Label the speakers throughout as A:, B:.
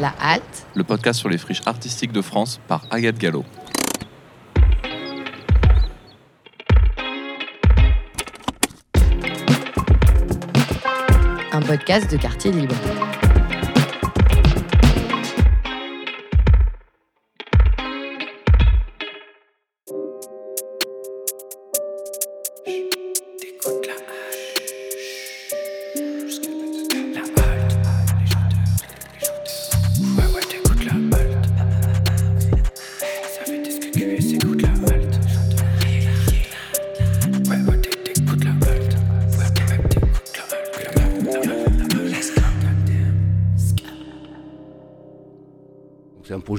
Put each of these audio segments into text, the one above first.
A: La Halte,
B: le podcast sur les friches artistiques de France par Agathe Gallo.
A: un podcast de quartier libre.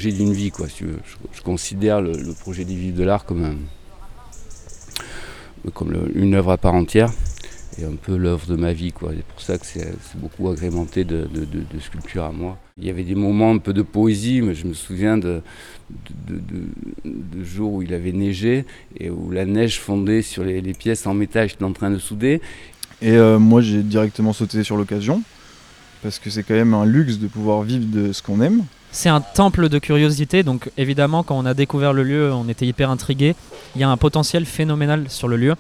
C: Projet d'une vie, quoi. Je, considère le, projet des Vives de l'Art comme, comme une œuvre à part entière et un peu l'œuvre de ma vie. C'est pour ça que c'est beaucoup agrémenté de, de, de, de, sculpture à moi. Il y avait des moments un peu de poésie, mais je me souviens de, de jours où il avait neigé et où la neige fondait sur les, pièces en métal j'étais en train de souder.
D: Et euh, moi, j'ai directement sauté sur l'occasion parce que c'est quand même un luxe de pouvoir vivre de ce qu'on aime.
E: C'est un temple de curiosité, donc évidemment quand on a découvert le lieu, on était hyper intrigué. Il y a un potentiel phénoménal sur le lieu.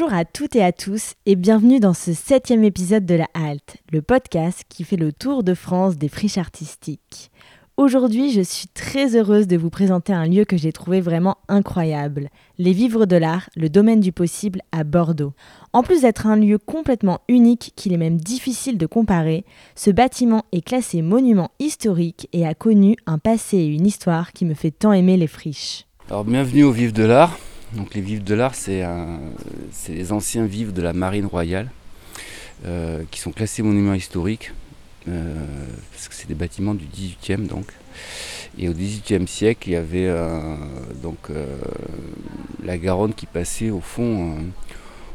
F: Bonjour à toutes et à tous et bienvenue dans ce septième épisode de La Halte, le podcast qui fait le tour de France des friches artistiques. Aujourd'hui, je suis très heureuse de vous présenter un lieu que j'ai trouvé vraiment incroyable, les Vivres de l'Art, le domaine du possible à Bordeaux. En plus d'être un lieu complètement unique qu'il est même difficile de comparer, ce bâtiment est classé monument historique et a connu un passé et une histoire qui me fait tant aimer les friches.
C: Alors bienvenue aux Vivres de l'Art. Donc les vivres de l'art, c'est les anciens vivres de la marine royale euh, qui sont classés monuments historiques euh, parce que c'est des bâtiments du 18e donc. Et au 18e siècle, il y avait euh, donc la Garonne qui passait au fond,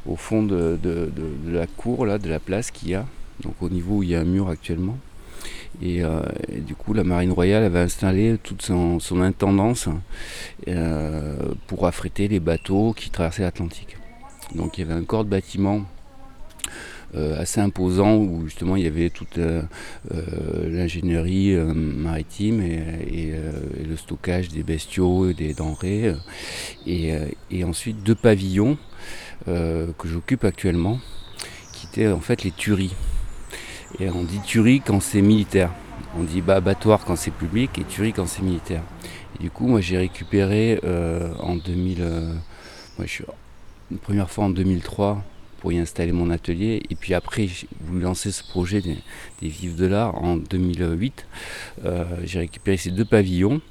C: de, la cour de la place qu'il y a, donc au niveau où il y a un mur actuellement. Et, euh, et, du coup, la Marine Royale avait installé toute son, intendance euh, pour affréter les bateaux qui traversaient l'Atlantique. Donc il y avait un corps de bâtiment euh, assez imposant où justement il y avait toute l'ingénierie maritime et, le stockage des bestiaux, et des denrées. Et, ensuite deux pavillons que j'occupe actuellement qui étaient en fait les tueries. Et on dit tuerie quand c'est militaire. On dit abattoir quand c'est public et tuerie quand c'est militaire. Et du coup, moi j'ai récupéré euh, en 2000, euh, moi, je suis une première fois en 2003 pour y installer mon atelier. Et puis après, j'ai voulu lancer ce projet des, des Vives de l'Art en 2008. Euh, j'ai récupéré ces deux pavillons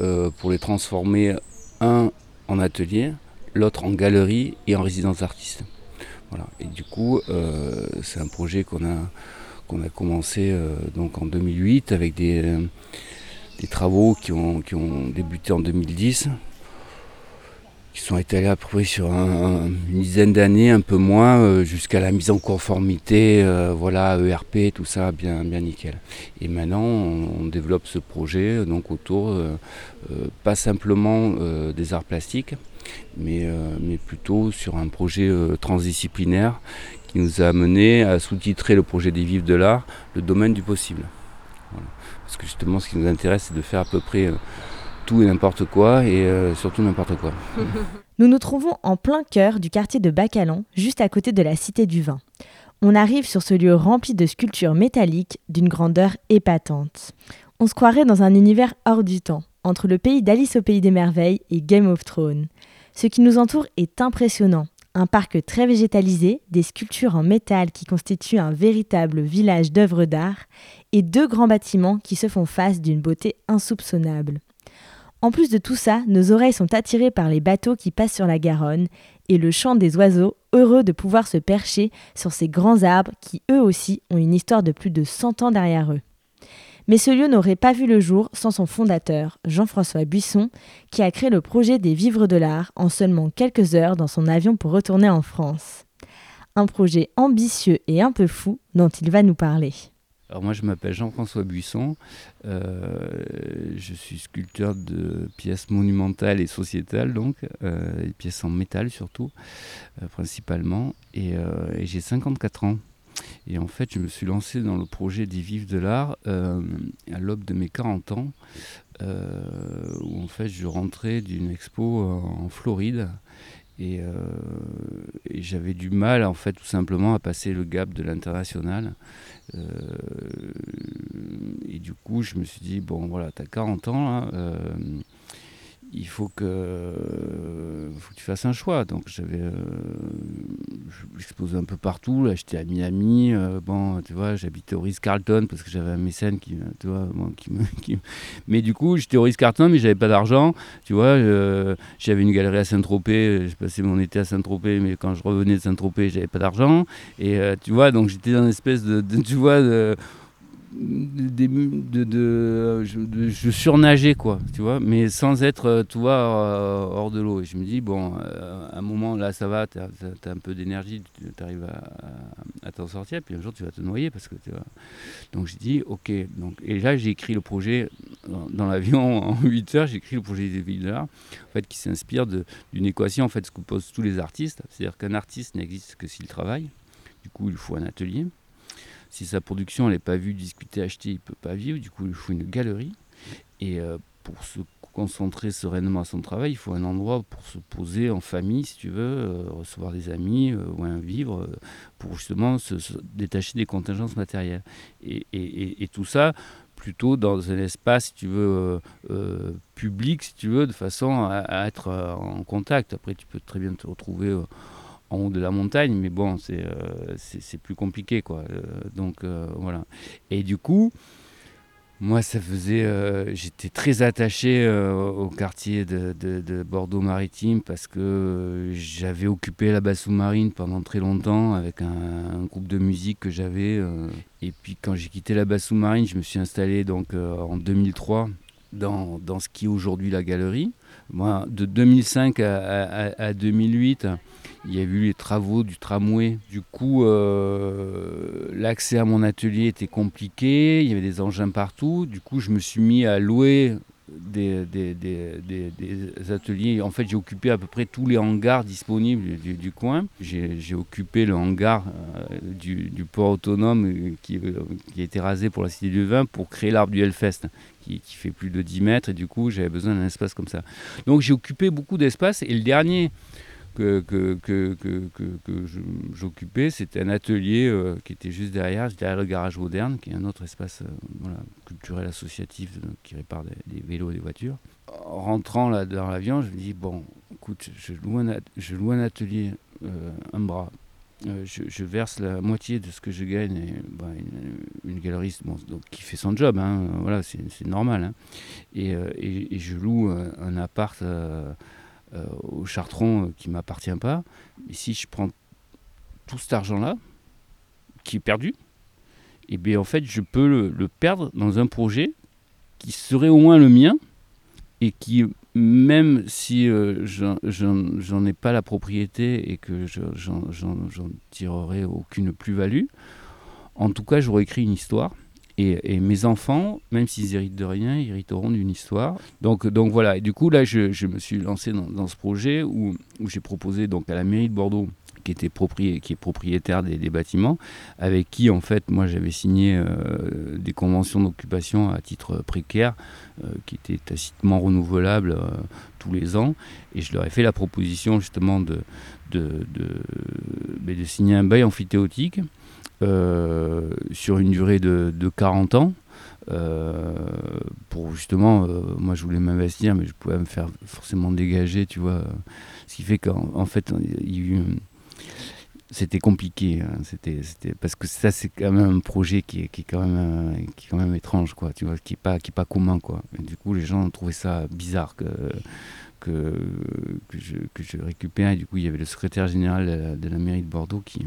C: euh, pour les transformer, un en atelier, l'autre en galerie et en résidence d'artiste. Voilà. Et du coup, euh, c'est un projet qu'on a qu'on a commencé euh, donc en 2008 avec des, euh, des travaux qui ont, qui ont, débuté en 2010, qui sont étalés à peu près sur un, une dizaine d'années, un peu moins, euh, jusqu'à la mise en conformité, voilà, ERP, tout ça, bien, bien nickel. Et maintenant, on, développe ce projet donc autour, pas simplement des arts plastiques, mais, mais plutôt sur un projet transdisciplinaire qui nous a amené à sous-titrer le projet des Vives de l'Art, le domaine du possible. Parce que justement, ce qui nous intéresse, c'est de faire à peu près euh, tout et n'importe quoi, et euh, surtout n'importe quoi.
F: Nous nous trouvons en plein cœur du quartier de Bacalan, juste à côté de la Cité du Vin. On arrive sur ce lieu rempli de sculptures métalliques d'une grandeur épatante. On se croirait dans un univers hors du temps, entre le pays d'Alice au pays des merveilles et Game of Thrones. Ce qui nous entoure est impressionnant, un parc très végétalisé, des sculptures en métal qui constituent un véritable village d'œuvres d'art et deux grands bâtiments qui se font face d'une beauté insoupçonnable. En plus de tout ça, nos oreilles sont attirées par les bateaux qui passent sur la Garonne et le chant des oiseaux heureux de pouvoir se percher sur ces grands arbres qui eux aussi ont une histoire de plus de 100 ans derrière eux. Mais ce lieu n'aurait pas vu le jour sans son fondateur, Jean-François Buisson, qui a créé le projet des Vivres de l'Art en seulement quelques heures dans son avion pour retourner en France. un projet ambitieux et un peu fou dont il va nous parler.
C: Alors moi je m'appelle Jean-François Buisson, euh, je suis sculpteur de pièces monumentales et sociétales donc, euh, pièces en métal surtout, euh, principalement, et, j'ai 54 ans. Et en fait je me suis lancé dans le projet des Vives de l'Art à l'aube de mes 40 ans, où en fait je rentrais d'une expo en Floride et, et j'avais du mal en fait tout simplement à passer le gap de l'international. Euh, et du coup, je me suis dit, bon, voilà, tu as 40 ans, euh, il faut que, tu fasses un choix. Donc j'avais, euh, j'exposais un peu partout. Là, j'étais à Miami. Euh, bon, tu vois, j'habitais au Ritz Carlton parce que j'avais un mécène qui, tu vois, qui, me, Mais du coup, j'étais au Ritz Carlton, mais j'avais pas d'argent. Tu vois, j'avais une galerie à Saint-Tropez. J'ai passé mon été à Saint-Tropez, mais quand je revenais de Saint-Tropez, j'avais pas d'argent. Et tu vois, donc j'étais dans une espèce de, de tu vois, de de, de, je, surnageais quoi tu vois mais sans être euh, tu vois euh, hors de l'eau. Et je me dis bon euh, à un moment là ça va tu as, un peu d'énergie tu arrives à, t'en sortir puis un jour tu vas te noyer parce que tu vois. Donc je dis ok. Donc et là j'ai écrit le projet dans, l'avion en 8 heures j'ai écrit le projet des villes en fait qui s'inspire d'une équation en fait ce que posent tous les artistes. C'est à dire qu'un artiste n'existe que s'il travaille. Du coup il faut un atelier si sa production n'est pas vue, discutée, achetée, il ne peut pas vivre. Du coup, il faut une galerie. Et euh, pour se concentrer sereinement à son travail, il faut un endroit pour se poser en famille, si tu veux, euh, recevoir des amis euh, ou un vivre, pour justement se, détacher des contingences matérielles. Et, tout ça plutôt dans un espace, si tu veux, public, si tu veux, de façon à, à, être en contact. Après, tu peux très bien te retrouver en haut de la montagne, mais bon, c'est euh, plus compliqué, quoi. Euh, donc euh, voilà. Et du coup, moi, ça faisait. J'étais très attaché au quartier de, Bordeaux-Maritime parce que j'avais occupé la base sous-marine pendant très longtemps avec un, groupe de musique que j'avais. et puis, quand j'ai quitté la base sous-marine, je me suis installé donc en 2003 dans, dans ce qui est aujourd'hui la galerie. Moi, de 2005 à, 2008, il y a eu les travaux du tramway. Du coup, euh, l'accès à mon atelier était compliqué, il y avait des engins partout. Du coup, je me suis mis à louer des, ateliers. En fait, j'ai occupé à peu près tous les hangars disponibles du, coin. J'ai occupé le hangar euh, du, port autonome qui, qui, a été rasé pour la Cité du Vin pour créer l'arbre du Hellfest, qui, fait plus de 10 mètres et du coup j'avais besoin d'un espace comme ça. Donc j'ai occupé beaucoup d'espace et le dernier que, que, que, que j'occupais, c'était un atelier euh, qui était juste derrière, derrière le garage moderne, qui est un autre espace euh, culturel associatif euh, qui répare des, vélos et des voitures. En rentrant là dans l'avion, je me dis, bon, écoute, je loue un, un atelier, un bras, je, verse la moitié de ce que je gagne. Et, bah, une, galeriste bon, donc, qui fait son job, hein, voilà, c'est normal. Hein. Et, je loue un, appart euh, au Chartron qui ne m'appartient pas. Et si je prends tout cet argent-là, qui est perdu, et eh bien en fait, je peux le, le, perdre dans un projet qui serait au moins le mien et qui même si euh, j'en ai pas la propriété et que j'en tirerai aucune plus-value, en tout cas, j'aurais écrit une histoire. Et, mes enfants, même s'ils héritent de rien, hériteront d'une histoire. Donc, donc voilà. Et du coup, là, je, me suis lancé dans, ce projet où, j'ai proposé donc à la mairie de Bordeaux qui, était qui est propriétaire des, bâtiments, avec qui en fait moi j'avais signé euh, des conventions d'occupation à titre précaire, euh, qui étaient tacitement renouvelables euh, tous les ans, et je leur ai fait la proposition justement de, de, de signer un bail amphithéotique sur une durée de, de 40 ans. pour justement, moi je voulais m'investir, mais je pouvais me faire forcément dégager, tu vois. Ce qui fait qu'en fait, c'était compliqué. Hein. C'était, parce que ça, c'est quand même un projet qui est, qui est, quand, même, euh, qui est quand même étrange, quoi, tu vois, qui n'est pas, qui est pas commun. Quoi. du coup, les gens ont trouvé ça bizarre que, que, que, je, que je récupère. Et du coup, il y avait le secrétaire général de la, mairie de Bordeaux qui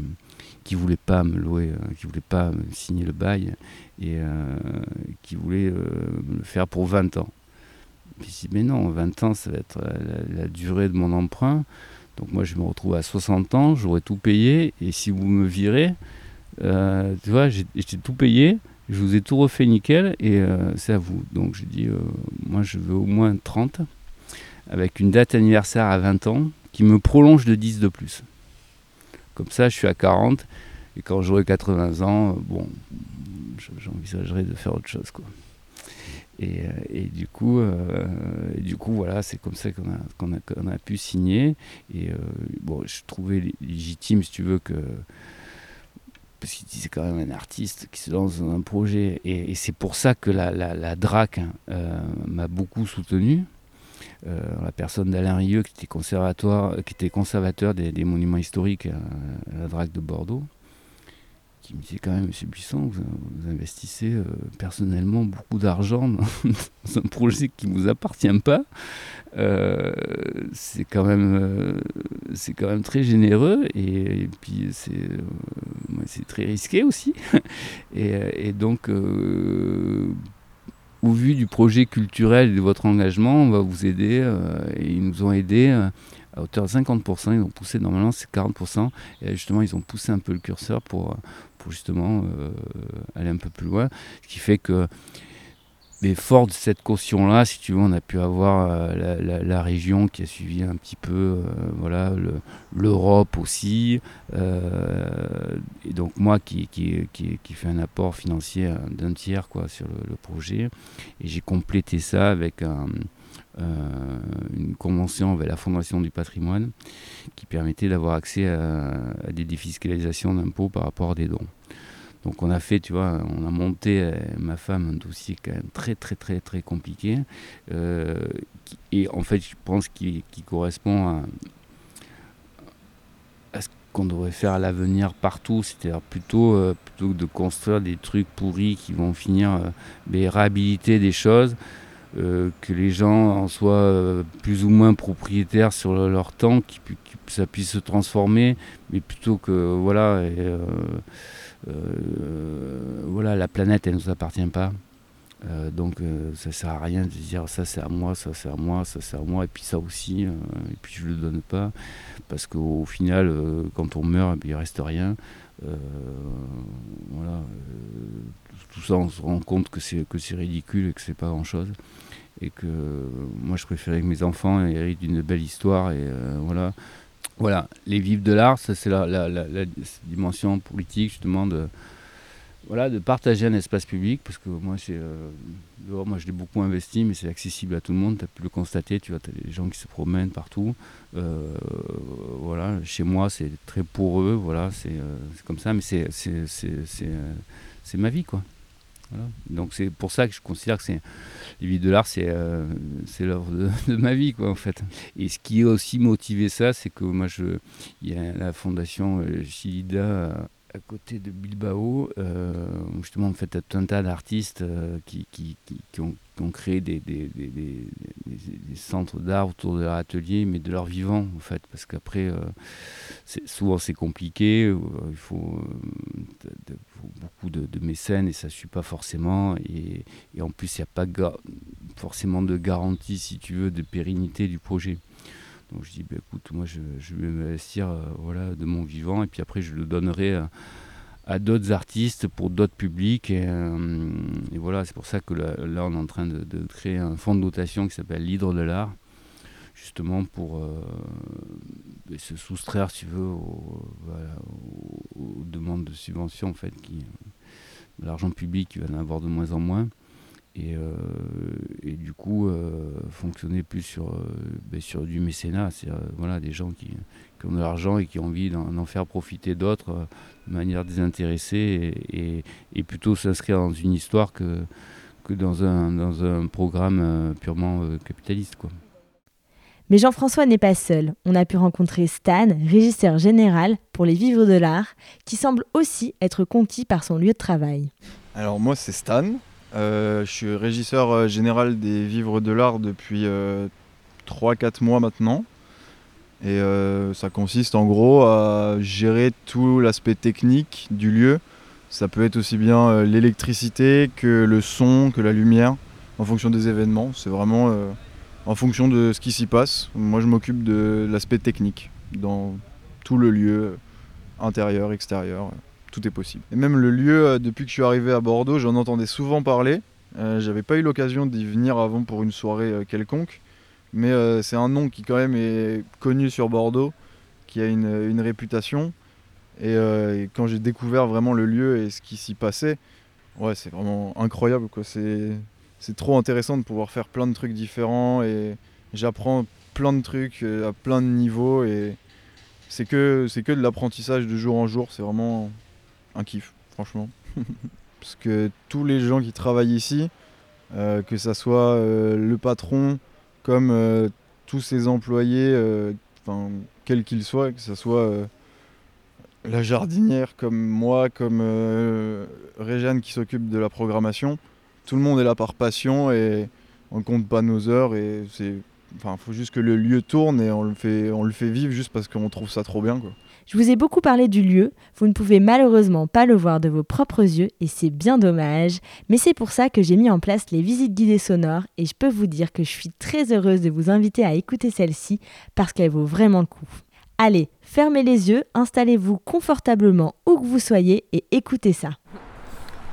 C: qui voulait pas me louer, euh, qui voulait pas me signer le bail et euh, qui voulait me le faire pour 20 ans. Puis je dis, mais non, 20 ans, ça va être la durée de mon emprunt Donc moi, je me retrouve à 60 ans, j'aurais tout payé, et si vous me virez, euh, tu vois, j'ai tout payé, je vous ai tout refait nickel, et euh, c'est à vous. Donc je dis, euh, moi, je veux au moins 30, avec une date anniversaire à 20 ans, qui me prolonge de 10 de plus. Comme ça, je suis à 40, et quand j'aurai 80 ans, bon, j'envisagerai de faire autre chose, quoi. Et, et, du coup, euh, du coup, voilà, c'est comme ça qu'on a, a, a, pu signer. Et euh, bon, je trouvais légitime, si tu veux, que. Parce qu'il c'est quand même un artiste qui se lance dans un projet. Et, c'est pour ça que la, la, DRAC hein, euh, m'a beaucoup soutenu. La personne d'Alain Rieux, qui était, était conservateur des, monuments historiques à la DRAC de Bordeaux qui me disait quand même, Monsieur Buisson, vous, investissez euh, personnellement beaucoup d'argent dans, un projet qui ne vous appartient pas. Euh, c'est quand même, euh, c'est quand même très généreux et, puis c'est, très risqué aussi. et, donc, au vu du projet culturel et de votre engagement, on va vous aider et ils nous ont aidés à hauteur de 50%, ils ont poussé, normalement c'est 40%, et justement ils ont poussé un peu le curseur pour, pour justement euh, aller un peu plus loin. Ce qui fait que, mais fort de cette caution-là, si tu veux, on a pu avoir euh, la, région qui a suivi un petit peu, euh, voilà, l'Europe aussi. Euh, et donc moi qui, qui, fait un apport financier d'un tiers quoi, sur le, projet. Et j'ai complété ça avec un, une convention avec la Fondation du patrimoine qui permettait d'avoir accès à, des défiscalisations d'impôts par rapport à des dons. Donc on a fait, tu vois, on a monté, euh, ma femme, un dossier quand même très très très très compliqué. Euh, et en fait, je pense qu'il qu correspond à, ce qu'on devrait faire à l'avenir partout, c'est-à-dire plutôt, euh, plutôt que de construire des trucs pourris qui vont finir euh, réhabiliter des choses. Que les gens en soient plus ou moins propriétaires sur le, leur temps, que ça puisse se transformer, mais plutôt que voilà, voilà, la planète elle nous appartient pas. donc ça sert à rien de dire ça c'est à moi, ça c'est à moi, ça c'est à moi, et puis ça aussi, et puis je le donne pas, parce qu'au final, quand on meurt, il reste rien. voilà tout ça on se rend compte que c'est que c'est ridicule et que c'est pas grand chose et que euh, moi je préférais que mes enfants héritent d'une belle histoire et euh, voilà voilà les vivres de l'art ça c'est la, la, dimension politique justement de voilà de partager un espace public parce que moi euh, moi je l'ai beaucoup investi mais c'est accessible à tout le monde tu as pu le constater tu vois as des gens qui se promènent partout euh, voilà chez moi c'est très pour eux voilà c'est euh, comme ça mais c'est c'est ma vie quoi Donc c'est pour ça que je considère que c'est les de l'art, c'est euh, l'œuvre de, de, ma vie quoi en fait. Et ce qui a aussi motivé ça, c'est que moi je, il y a la fondation euh, Chilida à côté de Bilbao, euh, justement en fait tout un tas d'artistes euh, qui, qui, qui, qui, ont, qui, ont, créé des, centres d'art autour de leur atelier, mais de leur vivant en fait, parce qu'après euh, souvent c'est compliqué, euh, il faut, de, beaucoup de, mécènes et ça ne suit pas forcément, et, en plus il n'y a pas forcément de garantie si tu veux de pérennité du projet. Donc je dis, bah, écoute, moi je, vais m'investir euh, voilà, de mon vivant et puis après je le donnerai à d'autres artistes pour d'autres publics. Et, euh, et voilà, c'est pour ça que là, là, on est en train de, créer un fonds de dotation qui s'appelle l'Hydre de l'Art, justement pour euh, se soustraire, si tu veux, aux, demandes de subventions, en fait, qui l'argent public il va en avoir de moins en moins et, euh, du coup euh, fonctionner plus sur, euh, ben sur du mécénat, c'est voilà, des gens qui, qui ont de l'argent et qui ont envie d'en faire profiter d'autres de manière désintéressée et, et, et plutôt s'inscrire dans une histoire que, que dans, un, dans un programme purement capitaliste. Quoi.
F: Mais Jean-François n'est pas seul. On a pu rencontrer Stan, régisseur général pour les Vivres de l'Art, qui semble aussi être conquis par son lieu de travail.
D: Alors moi c'est Stan, euh, je suis régisseur euh, général des Vivres de l'Art depuis euh, 3-4 mois maintenant. Et euh, ça consiste en gros à gérer tout l'aspect technique du lieu. Ça peut être aussi bien euh, l'électricité que le son, que la lumière, en fonction des événements. C'est vraiment euh, en fonction de ce qui s'y passe. Moi je m'occupe de l'aspect technique dans tout le lieu, intérieur, extérieur, tout est possible. Et même le lieu, depuis que je suis arrivé à Bordeaux, j'en entendais souvent parler. J'avais pas eu l'occasion d'y venir avant pour une soirée quelconque, mais c'est un nom qui quand même est connu sur Bordeaux, qui a une, réputation. Et, et quand j'ai découvert vraiment le lieu et ce qui s'y passait, ouais, c'est vraiment incroyable. C'est, trop intéressant de pouvoir faire plein de trucs différents et j'apprends plein de trucs euh, à plein de niveaux et c'est que, c'est que de l'apprentissage de jour en jour. C'est vraiment un kiff, franchement. Parce que tous les gens qui travaillent ici, euh, que ça soit euh, le patron comme tous ses employés, enfin quels qu'ils soient, que ce soit la jardinière comme moi, comme euh, Réjeanne qui s'occupe de la programmation. Tout le monde est là par passion et on ne compte pas nos heures et c'est enfin faut juste que le lieu tourne et on le fait on le fait vivre juste parce qu'on trouve ça trop bien quoi.
F: Je vous ai beaucoup parlé du lieu, vous ne pouvez malheureusement pas le voir de vos propres yeux et c'est bien dommage, mais c'est pour ça que j'ai mis en place les visites guidées sonores et je peux vous dire que je suis très heureuse de vous inviter à écouter celle-ci parce qu'elle vaut vraiment le coup. Allez, fermez les yeux, installez-vous confortablement où que vous soyez et écoutez ça.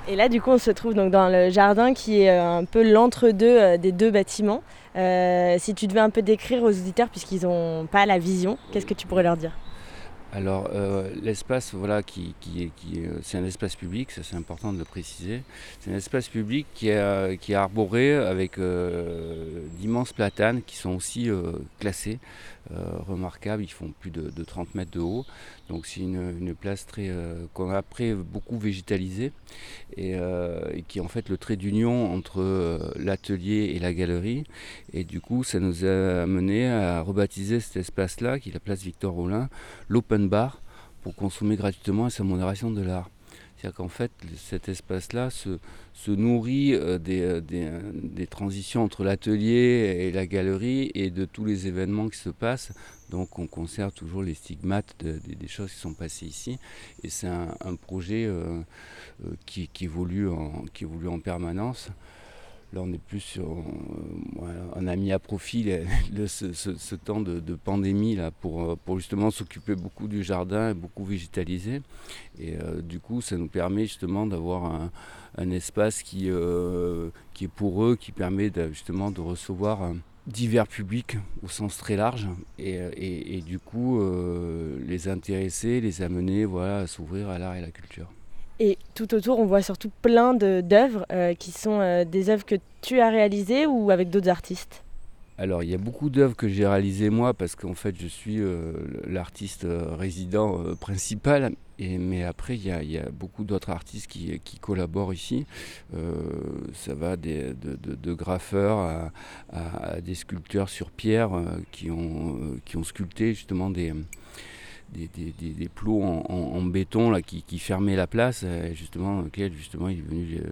F: Et là, du coup, on se trouve donc dans le jardin qui est euh, un peu l'entre-deux euh, des deux bâtiments. Euh, si tu devais un peu décrire aux auditeurs, puisqu'ils n'ont pas la vision, qu'est-ce que tu pourrais leur dire?
C: Alors l'espace, voilà, qui, qui, qui c'est un espace public, ça c'est important de le préciser. C'est un espace public qui est, qui est arboré avec d'immenses platanes qui sont aussi classés. Euh, remarquables, ils font plus de, 30 mètres de haut. Donc c'est une, place très euh, qu'on a après beaucoup végétalisée euh, et, qui est en fait le trait d'union entre l'atelier et la galerie. Et du coup, ça nous a amené à rebaptiser cet espace-là, qui est la place Victor Rollin, l'open bar pour consommer gratuitement et sa modération de l'art. C'est-à-dire qu'en fait, cet espace-là se, nourrit euh, euh, euh, des, transitions entre l'atelier et la galerie et de tous les événements qui se passent. Donc on conserve toujours les stigmates des choses qui sont passées ici. Et c'est un, projet qui, évolue qui évolue en permanence. Là, on est plus sur. Euh, on a mis à profit ce, temps de, pandémie là, pour, euh, pour justement s'occuper beaucoup du jardin et beaucoup végétaliser. Et euh, du coup, ça nous permet justement d'avoir un, espace qui, qui est pour eux, qui permet justement de recevoir divers publics au sens très large et, et, du coup les intéresser, les amener voilà, à s'ouvrir à l'art et à la culture.
F: Et tout autour, on voit surtout plein d'œuvres euh, qui sont euh, des œuvres que tu as réalisées ou avec d'autres artistes?
C: Alors, il y a beaucoup d'œuvres que j'ai réalisées moi parce qu'en fait, je suis euh, l'artiste résident principal. Et, mais après, il y, a, beaucoup d'autres artistes qui, collaborent ici. ça va des, de, graffeurs à, à, des sculpteurs sur pierre qui, ont, qui ont sculpté justement des, des, plots en, béton là, qui, fermaient la place, justement, lequel justement il est venu euh,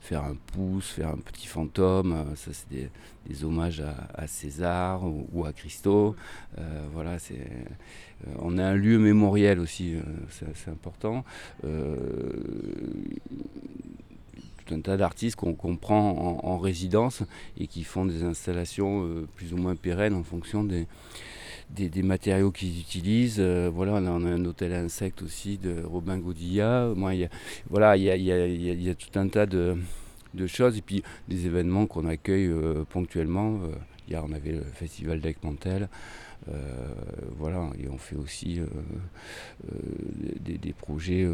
C: faire un pouce, faire un petit fantôme. Euh, ça, c'est des, hommages à, César ou, à Christo. Euh, voilà, c'est, on a un lieu mémoriel aussi, c'est, important. un tas d'artistes qu'on, prend en, résidence et qui font des installations plus ou moins pérennes en fonction des des, matériaux qu'ils utilisent. Euh, voilà, on a, un hôtel à insectes aussi de Robin Godilla. Moi, y a, voilà, il y a, tout un tas de, choses et puis des événements qu'on accueille euh, ponctuellement. Euh, hier, on avait le festival d'Aix-Mantel. voilà, et on fait aussi des, projets.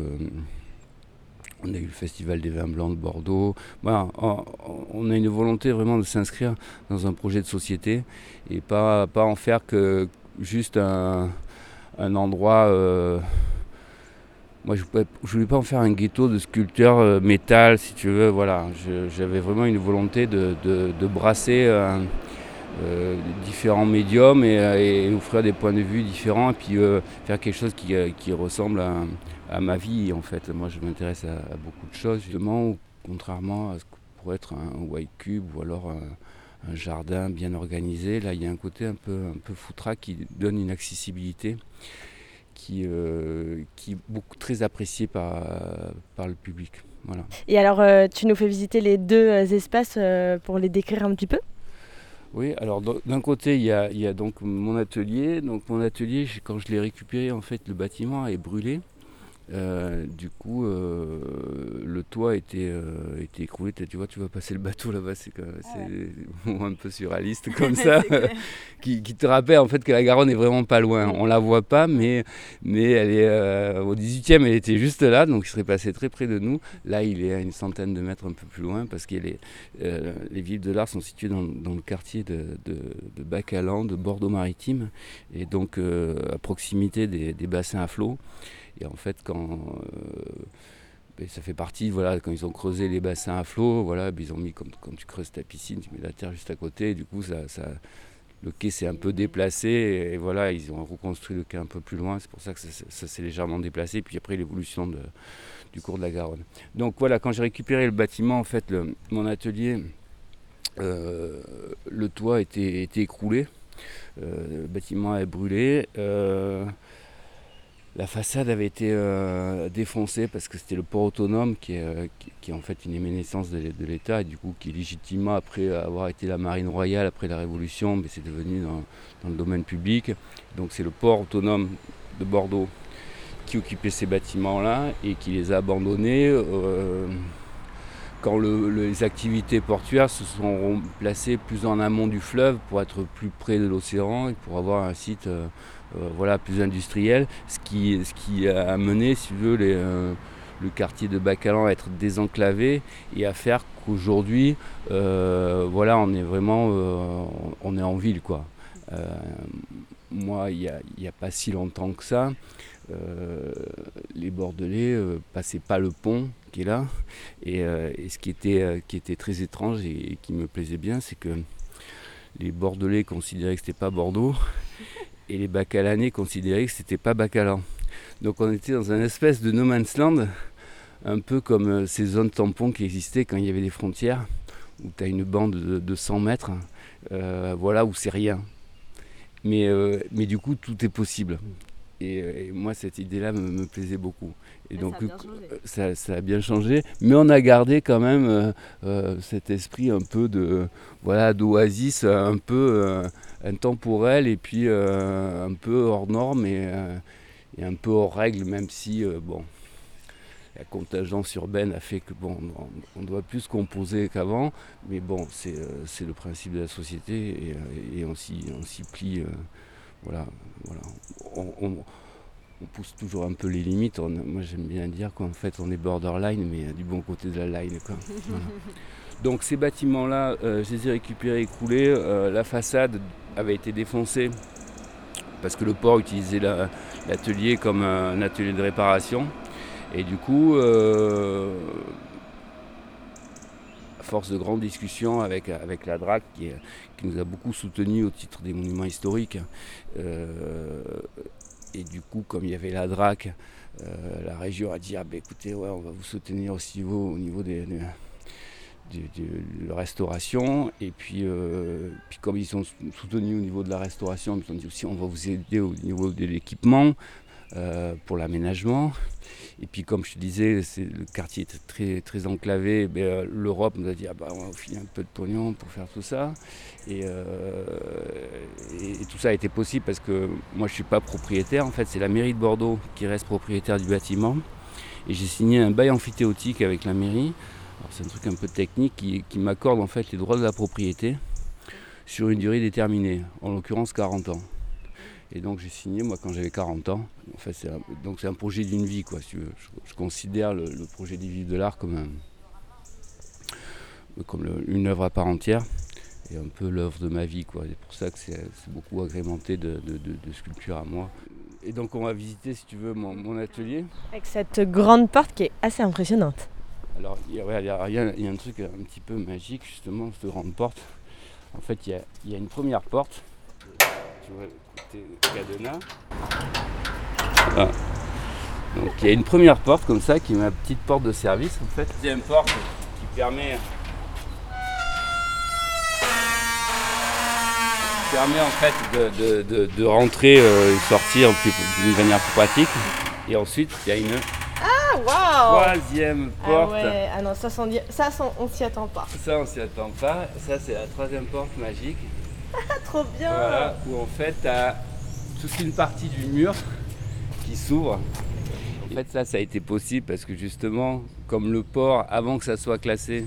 C: on a eu le Festival des vins blancs de Bordeaux. Voilà, on a une volonté vraiment de s'inscrire dans un projet de société et pas, pas en faire que, juste un, endroit. Euh, moi, je ne voulais pas en faire un ghetto de sculpteurs euh, métal, si tu veux. Voilà, j'avais vraiment une volonté de, brasser euh, différents médiums et, offrir des points de vue différents et puis faire quelque chose qui, ressemble à, ma vie, en fait. Moi, je m'intéresse à, beaucoup de choses, justement, contrairement à ce que pourrait être un white cube ou alors un jardin bien organisé. Là, il y a un côté un peu, un peu foutra qui donne une accessibilité qui, euh, qui est beaucoup très appréciée par, par le public. Voilà.
F: Et alors, euh, tu nous fais visiter les deux euh, espaces pour les décrire un petit peu?
C: Oui, alors d'un côté, il y, a, il y a donc mon atelier. Donc mon atelier, quand je l'ai récupéré, en fait, le bâtiment est brûlé. Euh, du coup, euh, le toit était, euh, était écroulé. Tu vois, tu vas passer le bateau là-bas, c'est ah un peu surréaliste comme ça, qui, te rappelle en fait que la Garonne est vraiment pas loin. On la voit pas, mais, mais elle est au 18e, elle était juste là, donc il serait passé très près de nous. Là, il est à une centaine de mètres un peu plus loin, parce que les, les villes de l'art sont situées dans, le quartier de, de, de Bacalan, de Bordeaux-Maritime, et donc à proximité des, des bassins à flot. Et en fait, quand euh, ben, ça fait partie, voilà, quand ils ont creusé les bassins à flot, voilà, ben, ils ont mis comme quand tu creuses ta piscine, tu mets la terre juste à côté, du coup, ça, ça le quai s'est un peu déplacé, et, voilà, ils ont reconstruit le quai un peu plus loin, c'est pour ça que ça, s'est légèrement déplacé, puis après l'évolution du cours de la Garonne. Donc voilà, quand j'ai récupéré le bâtiment, en fait, mon atelier, euh, le toit était, était écroulé, euh, le bâtiment est brûlé. La façade avait été euh, défoncée parce que c'était le port autonome qui est, euh, en fait une éménescence de, l'État et du coup qui légitimement après avoir été la marine royale après la Révolution, mais c'est devenu dans, le domaine public. Donc c'est le port autonome de Bordeaux qui occupait ces bâtiments-là et qui les a abandonnés euh, quand les activités portuaires se sont placées plus en amont du fleuve pour être plus près de l'océan et pour avoir un site voilà, plus industriel, ce qui, ce a amené, si tu veux, euh, le quartier de Bacalan à être désenclavé et à faire qu'aujourd'hui, euh, voilà, on est vraiment on est en ville. quoi. moi, il n'y a, pas si longtemps que ça, les Bordelais passaient pas le pont qui est là. Et, ce qui était, très étrange et, qui me plaisait bien, c'est que les Bordelais considéraient que c'était pas Bordeaux et les Bacalanais considéraient que c'était pas Bacalan. Donc on était dans un espèce de no man's land, un peu comme euh, ces zones tampons qui existaient quand il y avait des frontières, où tu as une bande de, 100 mètres, euh, voilà, où c'est rien. Mais, euh, mais du coup, tout est possible. Et, moi, cette idée-là me, plaisait beaucoup. Et donc, ça a, ça, a bien changé, mais on a gardé quand même cet esprit un peu de voilà d'oasis, un peu intemporel et puis euh, un peu hors norme et, euh, et, un peu hors règle, même si euh, bon, la contingence urbaine a fait que bon, on doit plus composer qu'avant, mais bon, c'est le principe de la société et, et on s'y plie. voilà, voilà. On, pousse toujours un peu les limites. moi, j'aime bien dire qu'en fait, on est borderline, mais du bon côté de la line. Quoi. Donc ces bâtiments-là, euh, je les récupérés, écroulés. Euh, la façade avait été défoncée parce que le port utilisait l'atelier comme un atelier de réparation. Et du coup, euh, à force de grandes discussions avec, la DRAC, qui, nous a beaucoup soutenus au titre des monuments historiques, et du coup, comme il y avait la DRAC, la région a dit ah, ben, écoutez, ouais, on va vous soutenir aussi au niveau des de, restauration. Et puis, euh, puis comme ils sont soutenus au niveau de la restauration, ils ont dit aussi on va vous aider au niveau de l'équipement euh, pour l'aménagement. Et puis comme je te disais, le quartier est très, très enclavé. Euh, L'Europe nous a dit ah bah, on va vous filer un peu de pognon pour faire tout ça. Et, et, tout ça a été possible parce que moi je ne suis pas propriétaire. En fait, c'est la mairie de Bordeaux qui reste propriétaire du bâtiment. Et j'ai signé un bail amphithéotique avec la mairie c'est un truc un peu technique qui, m'accorde en fait les droits de la propriété sur une durée déterminée, en l'occurrence 40 ans. Et donc j'ai signé moi quand j'avais 40 ans. Donc c'est un projet d'une vie quoi. Je, considère le, projet des vies de l'art comme, comme une œuvre à part entière et un peu l'œuvre de ma vie quoi. C'est pour ça que c'est, beaucoup agrémenté de, sculptures à moi. Et donc on va visiter si tu veux mon atelier.
F: Avec cette grande porte qui est assez impressionnante.
C: Alors, il y, a, un truc un petit peu magique, justement, cette grande porte. En fait, il y a, une première porte. Tu vois, cadenas. Ah. Donc, il y a une première porte comme ça, qui est ma petite porte de service, en fait. Deuxième porte qui permet permet en fait de, rentrer euh, et sortir d'une manière plus pratique. Et ensuite, il y a une Troisième
F: ah
C: porte.
F: Ah ah non, ça, ça on s'y attend pas.
C: Ça, on s'y attend pas. Ça, c'est la troisième porte magique.
F: Trop bien
C: Voilà, où en fait, tu as toute une partie du mur qui s'ouvre. En fait, ça, ça a été possible parce que justement, comme le port, avant que ça soit classé,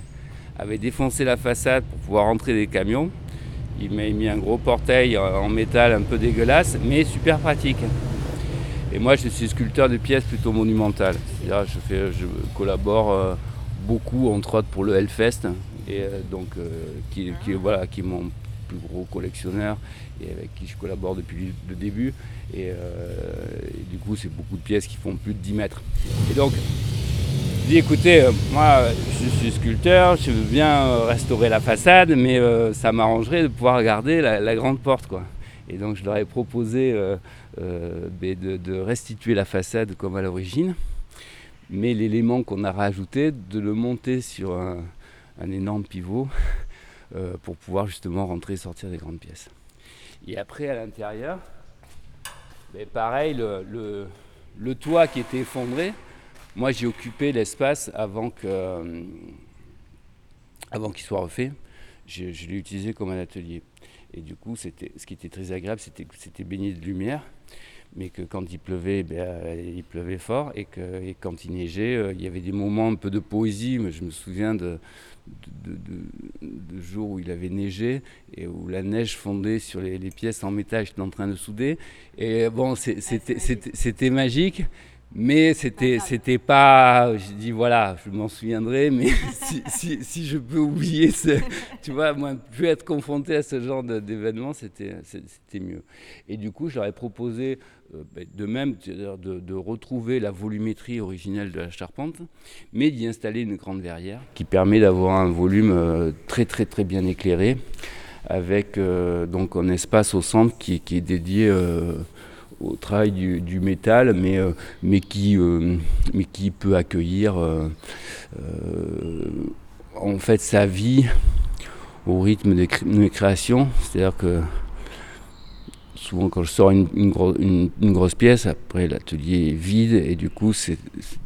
C: avait défoncé la façade pour pouvoir entrer des camions, il m'a mis un gros portail en métal un peu dégueulasse, mais super pratique. Et moi, je suis sculpteur de pièces plutôt monumentales. Je, fais, je collabore euh, beaucoup, entre autres, pour le Hellfest, et euh, donc, euh, qui, voilà, qui est mon plus gros collectionneur et avec qui je collabore depuis le début. Et, du coup, c'est beaucoup de pièces qui font plus de 10 mètres. Et donc, je dis écoutez, moi je suis sculpteur, je veux bien restaurer la façade, mais ça m'arrangerait de pouvoir garder la, la, grande porte. Quoi. Et donc je leur ai proposé euh, de, de, restituer la façade comme à l'origine, mais l'élément qu'on a rajouté, de le monter sur un, énorme pivot pour pouvoir justement rentrer et sortir des grandes pièces. Et après à l'intérieur, ben, pareil, le, toit qui était effondré, moi, j'ai occupé l'espace avant euh, avant qu'il soit refait. Je l'ai utilisé comme un atelier. Et du coup, c'était, ce qui était très agréable, c'était que c'était baigné de lumière, mais que quand il pleuvait, ben, il pleuvait fort, et que et quand il neigeait, euh, il y avait des moments un peu de poésie. Mais je me souviens de, de, de, de, jours où il avait neigé et où la neige fondait sur les, les pièces en métal j'étais en train de souder. Et bon, c'était, c'était, c'était magique. Mais c'était, c'était pas. Je dis voilà, je m'en souviendrai, mais si, si, si, je peux oublier, ce, tu vois, moi, plus être confronté à ce genre d'événement, c'était, c'était mieux. Et du coup, je leur ai proposé euh, de même de, de, retrouver la volumétrie originelle de la charpente, mais d'y installer une grande verrière qui permet d'avoir un volume euh, très, très, très bien éclairé, avec euh, donc un espace au centre qui, qui est dédié. Au travail du, métal, mais, euh, mais, qui, euh, mais qui peut accueillir euh, en fait sa vie au rythme des, cré des créations. C'est-à-dire que souvent quand je sors une, une, gros, une, une grosse pièce, après l'atelier est vide et du coup c'est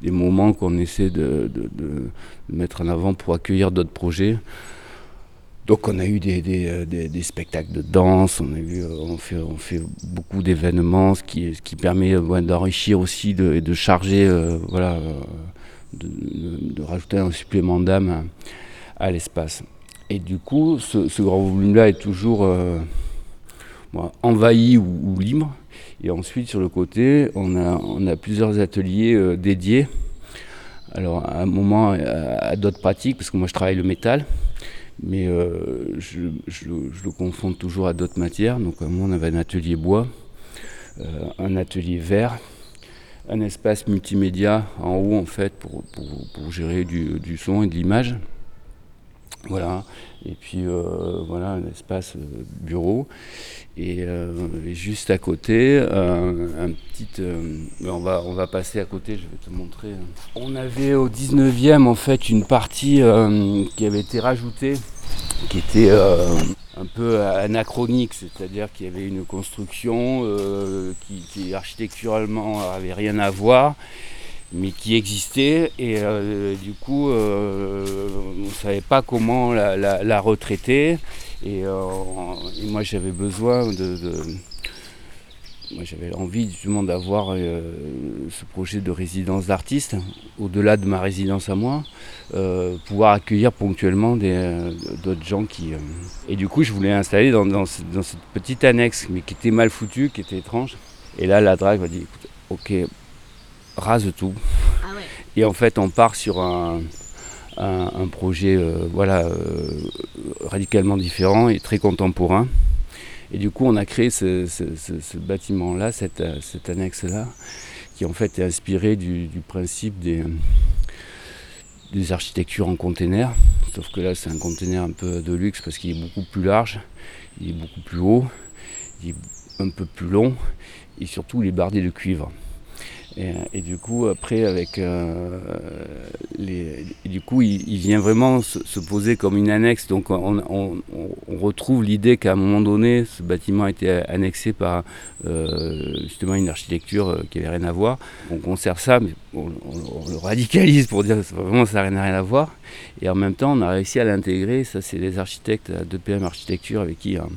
C: des moments qu'on essaie de, mettre en avant pour accueillir d'autres projets. Donc on a eu des, des, spectacles de danse, on, a eu, on, fait, beaucoup d'événements, ce qui, permet ouais, d'enrichir aussi, de, de charger, euh, de, rajouter un supplément d'âme à, l'espace. Et du coup, ce, grand volume-là est toujours euh, envahi ou, libre. Et ensuite, sur le côté, on a, plusieurs ateliers euh, dédiés. Alors, à un moment, à d'autres pratiques, parce que moi, je travaille le métal mais euh, je, le confonds toujours à d'autres matières. Donc, moi, on avait un atelier bois, euh, un atelier verre, un espace multimédia en haut, en fait, pour, gérer du, son et de l'image. Voilà. Et puis, euh, voilà, un espace bureau. Et, et, juste à côté, un petit. on, va, on va passer à côté, je vais te montrer. On avait au 19e, en fait, une partie qui avait été rajoutée qui était euh, un peu anachronique, c'est-à-dire qu'il y avait une construction euh, qui, qui, architecturalement avait rien à voir, mais qui existait et euh, du coup euh, on ne savait pas comment la, retraiter et, euh, et moi j'avais besoin de, moi j'avais envie justement d'avoir ce projet de résidence d'artiste au-delà de ma résidence à moi pouvoir accueillir ponctuellement d'autres gens qui et du coup je voulais installer dans, dans, dans, cette petite annexe mais qui était mal foutue qui était étrange. Et là la drague m'a dit écoute, ok rase tout
F: ah ouais.
C: et en fait on part sur un un, un projet voilà radicalement différent et très contemporain et du coup, on a créé ce, ce, ce, ce bâtiment-là, cette, cette annexe-là, qui en fait est inspiré du, du principe des, des, architectures en container. Sauf que là, c'est un container un peu de luxe parce qu'il est beaucoup plus large, il est beaucoup plus haut, il est un peu plus long et surtout, il est bardé de cuivre. Et, et, du coup, après, avec euh, les, du coup, il, vient vraiment se, se, poser comme une annexe. Donc, on, retrouve l'idée qu'à un moment donné, ce bâtiment a été annexé par euh, justement une architecture euh, qui n'avait rien à voir. On conserve ça, mais on, le radicalise pour dire que vraiment ça n'a rien à voir. Et en même temps, on a réussi à l'intégrer. Ça, c'est les architectes de PM Architecture avec qui on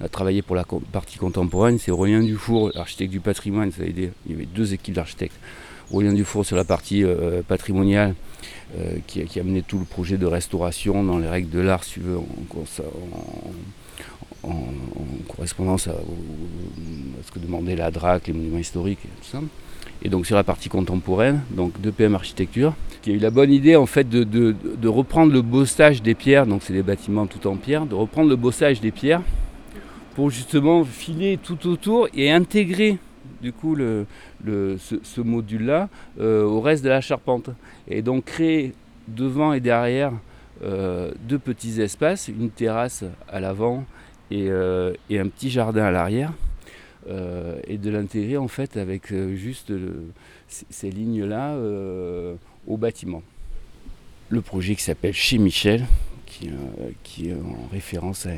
C: a travaillé pour la partie contemporaine, c'est Aurélien Dufour, l'architecte du patrimoine, ça a aidé. Il y avait deux équipes d'architectes. Aurélien Dufour sur la partie patrimoniale, qui, a amené tout le projet de restauration dans les règles de l'art, si tu veux, en, correspondance à, ce que demandait la DRAC, les monuments historiques et tout ça. Et donc sur la partie contemporaine, donc de PM Architecture, qui a eu la bonne idée en fait de, reprendre le bossage des pierres, donc c'est des bâtiments tout en pierre, de reprendre le bossage des pierres pour justement filer tout autour et intégrer du coup le, ce, module-là euh, au reste de la charpente. Et donc créer devant et derrière euh, deux petits espaces, une terrasse à l'avant et, euh, un petit jardin à l'arrière. et de l'intégrer en fait avec juste ces lignes-là au bâtiment. Le projet qui s'appelle Chez Michel, qui, qui est en référence à,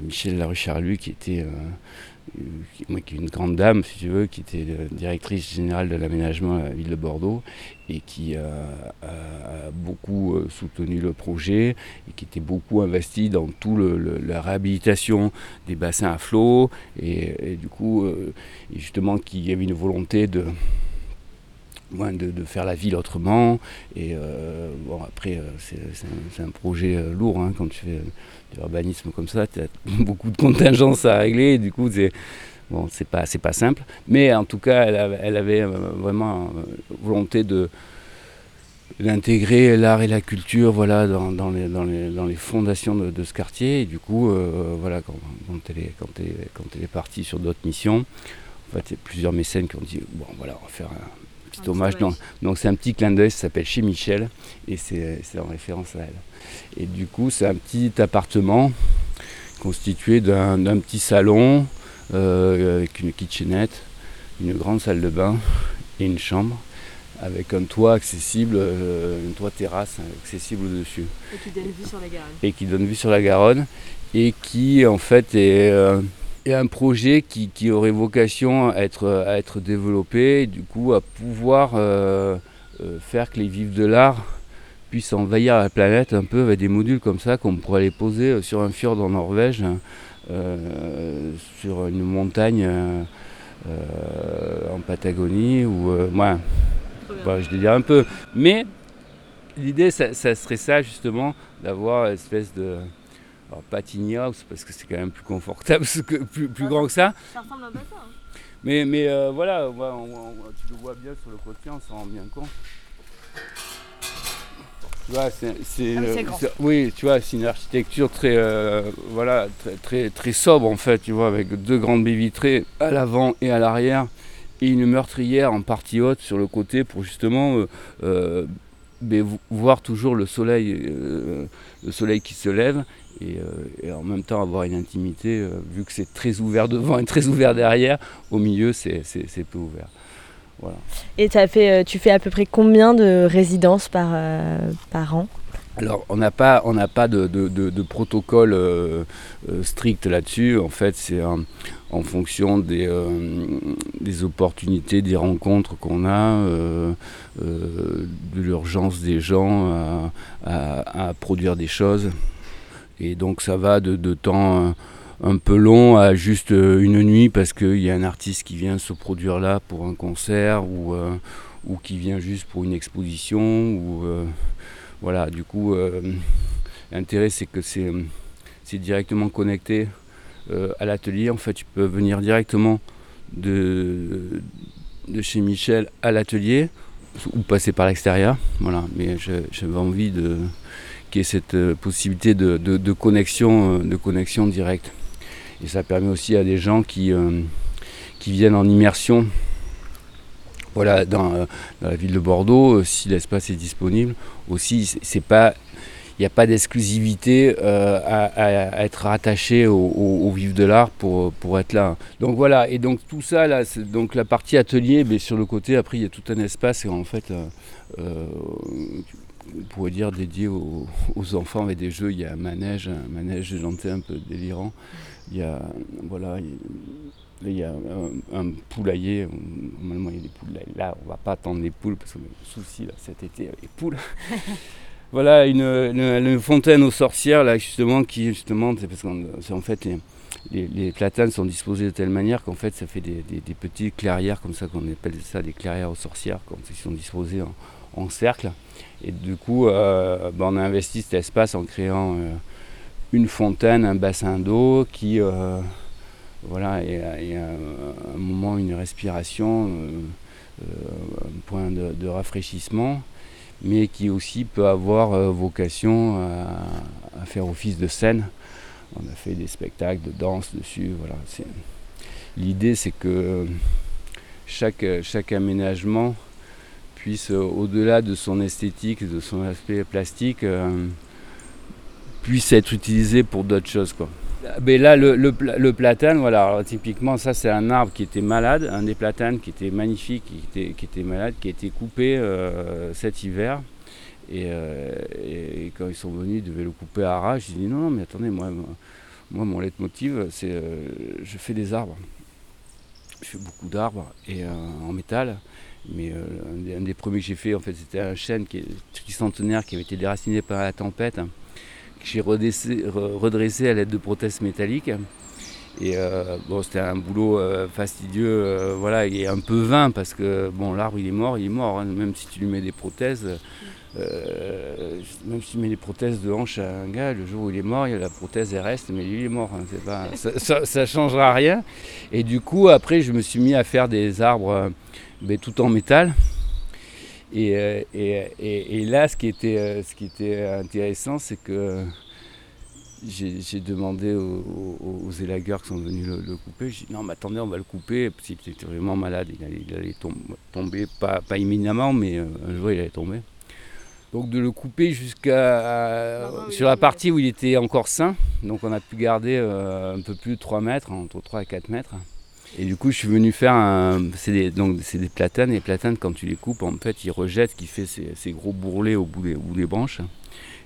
C: Michel Larue-Charlu, qui était euh, est une grande dame, si tu veux, qui était directrice générale de l'aménagement à la ville de Bordeaux et qui a, beaucoup euh, soutenu le projet et qui était beaucoup investi dans tout la réhabilitation des bassins à flot et, du coup, euh, justement, qu'il y avait une volonté de faire la ville autrement. Et après, c'est un, projet lourd hein, quand tu fais l'urbanisme comme ça, tu as beaucoup de contingences à régler, du coup, c'est bon, pas, pas simple. Mais en tout cas, elle, avait, euh, vraiment euh, volonté de d'intégrer l'art et la culture voilà, dans, dans, les, dans, les, dans les, fondations de, ce quartier. Et du coup, euh, voilà, quand, quand, elle est, quand, elle, quand elle est partie sur d'autres missions, en fait, il y a plusieurs mécènes qui ont dit bon, voilà, on va faire un, petit hommage. Donc c'est un petit clin d'œil, ça s'appelle Chez Michel et c'est en référence à elle. Et du coup, c'est un petit appartement constitué d'un petit salon euh, avec une kitchenette, une grande salle de bain et une chambre avec un toit accessible, euh, une toit terrasse accessible au-dessus.
F: Et qui donne vue sur la Garonne.
C: Et qui donne vue sur la Garonne et qui en fait est euh, et un projet qui, qui, aurait vocation à être, à être développé, et du coup à pouvoir euh, euh, faire que les vifs de l'art puissent envahir la planète un peu avec des modules comme ça qu'on pourrait les poser euh, sur un fjord en Norvège, sur une montagne en Patagonie ou moi, je vais dire un peu. Mais l'idée, ça, ça, serait ça justement, d'avoir une espèce de alors pas tiny house parce que c'est quand même plus confortable, plus, plus grand que ça.
F: Ça ressemble un à ça. Hein.
C: Mais, mais euh, voilà, tu le vois bien sur le côté, on s'en rend bien compte. Tu vois, c'est,
F: ah,
C: oui, tu vois, c'est une architecture très, euh, voilà, très, très, très, sobre en fait, tu vois, avec deux grandes baies vitrées à l'avant et à l'arrière, et une meurtrière en partie haute sur le côté pour justement euh, voir toujours le soleil, le soleil qui se lève euh, et, en même temps avoir une intimité, euh, vu que c'est très ouvert devant et très ouvert derrière, au milieu c'est peu ouvert. Voilà.
F: Et as fait, euh, tu fais à peu près combien de résidences par, par an?
C: Alors, on n'a pas, on pas de, de, de, protocole strict là-dessus. En fait, c'est en fonction des, des, opportunités, des rencontres qu'on a, de l'urgence des gens à, à, produire des choses. Et donc ça va de, temps euh, un peu long à juste euh, une nuit parce qu'il y a un artiste qui vient se produire là pour un concert ou, euh, ou qui vient juste pour une exposition. Ou, voilà, du coup, l'intérêt c'est que c'est, directement connecté à l'atelier. En fait, tu peux venir directement de, de chez Michel à l'atelier ou passer par l'extérieur. Voilà, mais j'avais envie de qui est cette euh, possibilité de, connexion, euh, de connexion directe. Et ça permet aussi à des gens qui, euh, viennent en immersion voilà, dans, la ville de Bordeaux, si l'espace est disponible. Aussi, c'est pas, il n'y a pas d'exclusivité à, être rattaché au, vif de l'art pour, pour être là. Donc voilà, et donc tout ça, là, donc la partie atelier, mais sur le côté, après, il y a tout un espace et en fait, on pourrait dire dédié aux, enfants avec des jeux. Il y a un manège, un manège janté un peu délirant. Il y a, voilà, il y a un, poulailler. Normalement, il y a des poules. Là, on va pas attendre les poules parce qu'on a un souci là, cet été avec les poules. voilà, une, fontaine aux sorcières là justement qui justement, c'est parce que c'est en fait les, platanes sont disposés de telle manière qu'en fait ça fait des, petites clairières comme ça qu'on appelle ça des clairières aux sorcières quand ils sont disposés en, cercle. Et du coup, euh, ben, on a investi cet espace en créant euh, une fontaine, un bassin d'eau qui, euh, voilà, et, un, moment, une respiration, un point de, rafraîchissement, mais qui aussi peut avoir vocation à faire office de scène on a fait des spectacles de danse dessus. Voilà. L'idée, c'est que chaque, chaque aménagement puisse, euh, au-delà de son esthétique, de son aspect plastique, euh, puisse être utilisé pour d'autres choses. Quoi. Mais là, le, platane, voilà, typiquement, ça c'est un arbre qui était malade, un des platanes qui était magnifique, qui était, malade, qui a été coupé euh, cet hiver. Et, quand ils sont venus, ils devaient le couper à rage. J'ai dit non, non, mais attendez, moi, moi mon leitmotiv, c'est euh, je fais des arbres. Je fais beaucoup d'arbres et en métal. Mais un des, premiers que j'ai fait, en fait, c'était un chêne qui est centenaire qui avait été déraciné par la tempête, que j'ai redressé, à l'aide de prothèses métalliques. Et bon, c'était un boulot fastidieux, voilà, et un peu vain parce que bon, l'arbre il est mort, il est mort. Hein. même si tu lui mets des prothèses, euh, même si tu mets des prothèses de hanche à un gars, le jour où il est mort, la prothèse elle reste, mais lui il est mort. Hein, ça, ne changera rien. Et du coup, après, je me suis mis à faire des arbres euh, mais tout en métal. Euh, et, et, là, ce qui était, ce qui était intéressant, c'est que j'ai demandé aux, élagueurs qui sont venus le, couper. J'ai dit non, mais attendez, on va le couper. Parce qu'il était vraiment malade. Il allait, tomber, pas, pas imminemment, mais un jour il allait tomber. Donc de le couper jusqu'à sur la partie où il était encore sain. Donc on a pu garder euh, un peu plus de 3 mètres, entre 3 et 4 mètres. Et du coup je suis venu faire un. C'est des, donc c'est des platanes. Et les platanes quand tu les coupes en fait ils rejettent, qui fait ces, gros bourrelets au bout, des, branches.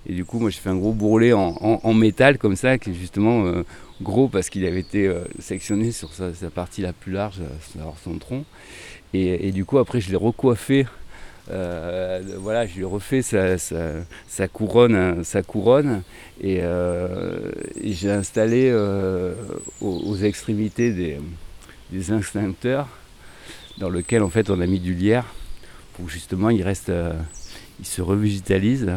C: Et du coup moi j'ai fait un gros bourrelet en, métal comme ça, qui est justement euh, gros parce qu'il avait été euh, sectionné sur sa, partie la plus large, sur son tronc. Et, et, du coup après je l'ai recoiffé euh, voilà, je lui ai refait sa, couronne, sa couronne et, euh, j'ai installé euh, aux, extrémités des, des, instincteurs dans lequel en fait on a mis du lierre pour justement il reste, il se revigitalise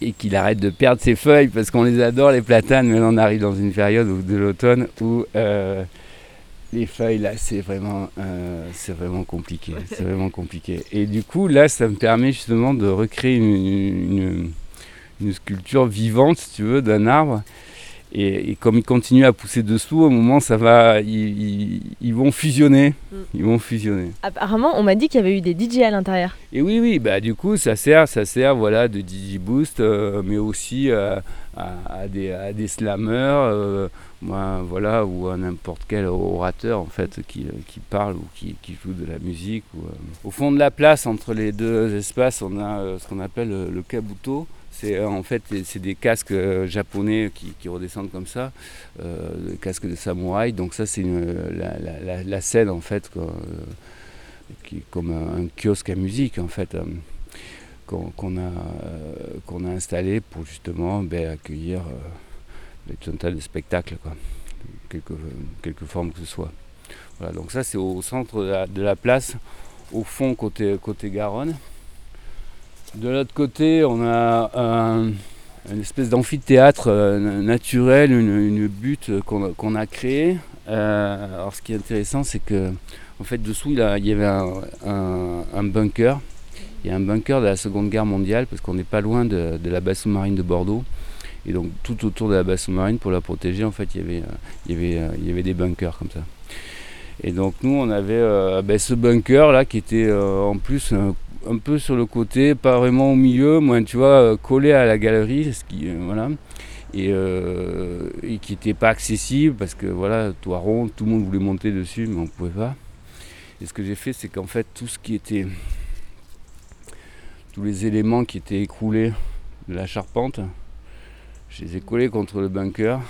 C: et qu'il arrête de perdre ses feuilles parce qu'on les adore les platanes, mais là on arrive dans une période de l'automne où les feuilles là c'est vraiment euh, c'est vraiment compliqué. C'est vraiment compliqué. Et du coup là ça me permet justement de recréer une, une, sculpture vivante si tu veux d'un arbre et, comme ils continuent à pousser dessous, au moment ça va, ils, vont fusionner. Mm. Ils vont fusionner.
F: Apparemment, on m'a dit qu'il y avait eu des DJ à l'intérieur.
C: Et oui, oui, bah du coup, ça sert, ça sert, voilà, de DJ boost, euh, mais aussi euh, à, des, à des slammers, euh, voilà, ou à n'importe quel orateur en fait qui, qui parle ou qui, qui, joue de la musique. Ou, Au fond de la place, entre les deux espaces, on a ce qu'on appelle le kabuto. C'est euh, en fait c'est des casques euh, japonais qui, redescendent comme ça, euh, des casques de samouraï. Donc ça c'est la, scène en fait qui est comme un, kiosque à musique en fait qu'on a a installé pour justement ben, accueillir tout un tas de spectacles quelque, quelque forme que ce soit. Voilà, donc ça c'est au centre de la, de la, place, au fond côté, côté Garonne. De l'autre côté, on a un, une espèce d'amphithéâtre euh, naturel, une, butte qu'on a créée. Euh, alors ce qui est intéressant, c'est que en fait dessous il, y avait un, bunker. Il y a un bunker de la Seconde Guerre mondiale parce qu'on n'est pas loin de, la base sous-marine de Bordeaux. Et donc tout autour de la base sous-marine, pour la protéger, en fait, il y avait, avait des bunkers comme ça. Et donc nous, on avait euh, ben, ce bunker là qui était en plus un peu sur le côté, pas vraiment au milieu, moi tu vois, euh, collé à la galerie, euh, voilà, euh, et, qui n'était pas accessible parce que voilà, toit rond, tout le monde voulait monter dessus, mais on ne pouvait pas. Et ce que j'ai fait, c'est qu'en fait, tout ce qui était, tous les éléments qui étaient écroulés de la charpente, je les ai collés contre le bunker.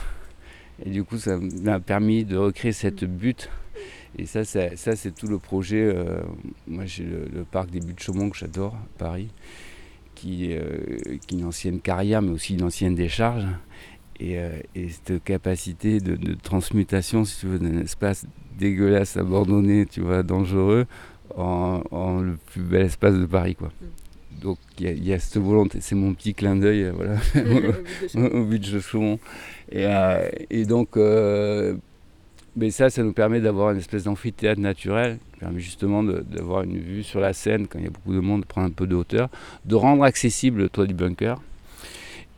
C: Et du coup, ça m'a permis de recréer cette butte et ça, ça, c'est tout le projet. Euh, moi, j'ai le, parc des Buttes de Chaumont que j'adore, Paris, qui, euh, qui est une ancienne carrière, mais aussi une ancienne décharge. Et, cette capacité de, transmutation, si tu veux, d'un espace dégueulasse, abandonné, tu vois, dangereux, en, le plus bel espace de Paris, quoi. Mm. Donc il y, a cette volonté, c'est mon petit clin d'œil, voilà, au but de Chaumont. Et, et donc mais ça, ça nous permet d'avoir une espèce d'amphithéâtre naturel, qui permet justement d'avoir une vue sur la scène quand il y a beaucoup de monde, de prendre un peu de hauteur, de rendre accessible le toit du bunker.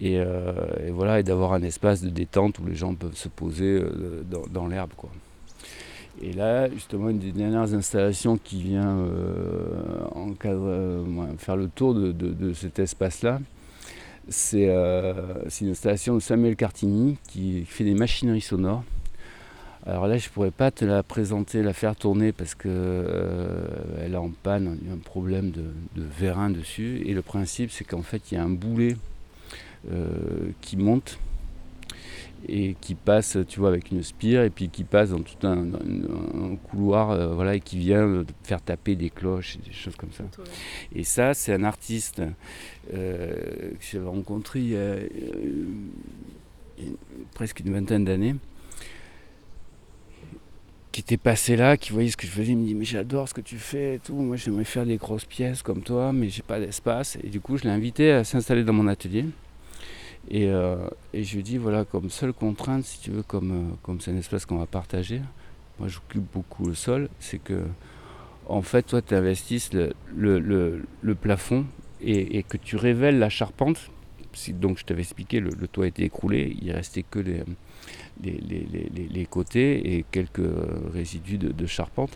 C: Et, euh, voilà, et d'avoir un espace de détente où les gens peuvent se poser euh, dans, l'herbe. Et là, justement, une des dernières installations qui vient euh, faire le tour de, de cet espace-là, c'est une installation de Samuel Cartini qui fait des machineries sonores. Alors là, je ne pourrais pas te la présenter, la faire tourner parce qu'elle euh, est en panne, il y a un problème de, vérin dessus. Et le principe, c'est qu'en fait, il y a un boulet euh, qui monte et qui passe, tu vois, avec une spire et puis qui passe dans tout un, couloir, euh, voilà, et qui vient faire taper des cloches et des choses comme ça. Et ça, c'est un artiste que j'avais rencontré il y a presque une vingtaine d'années qui était passé là, qui voyait ce que je faisais, il me dit mais j'adore ce que tu fais et tout, moi j'aimerais faire des grosses pièces comme toi, mais j'ai pas d'espace. Et du coup je l'ai invité à s'installer dans mon atelier. Et, euh, et, je lui dit voilà comme seule contrainte, si tu veux, comme euh, comme c'est un espace qu'on va partager, moi j'occupe beaucoup le sol, c'est que en fait toi tu investisses le, le, le, plafond et, et, que tu révèles la charpente. Donc je t'avais expliqué, le, toit été écroulé, il restait que les les, côtés et quelques résidus de, charpente.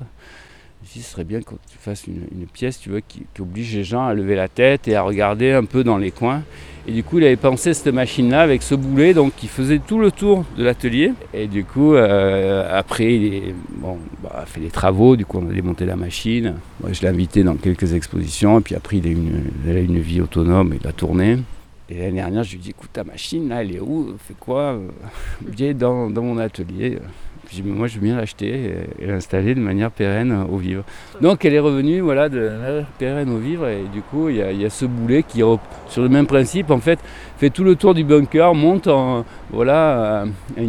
C: Ici, ce serait bien que tu fasses une, pièce tu vois, qui, oblige les gens à lever la tête et à regarder un peu dans les coins. Et du coup, il avait pensé cette machine-là avec ce boulet donc, qui faisait tout le tour de l'atelier. Et du coup, euh, après, il bon, bah, a fait des travaux. Du coup, on a démonté la machine. Moi, je l'ai invité dans quelques expositions. Et puis après, il a, une, une vie autonome. Il a tourné. Et l'année dernière, je lui dis écoute, ta machine, là, elle est où? Fait quoi? Viens dans, dans mon atelier. Puis moi, je veux bien l'acheter et, l'installer de manière pérenne au vivre. Donc, elle est revenue voilà, de manière pérenne au vivre. Et du coup, il y, a ce boulet qui, sur le même principe, en fait, fait tout le tour du bunker, monte en, voilà, un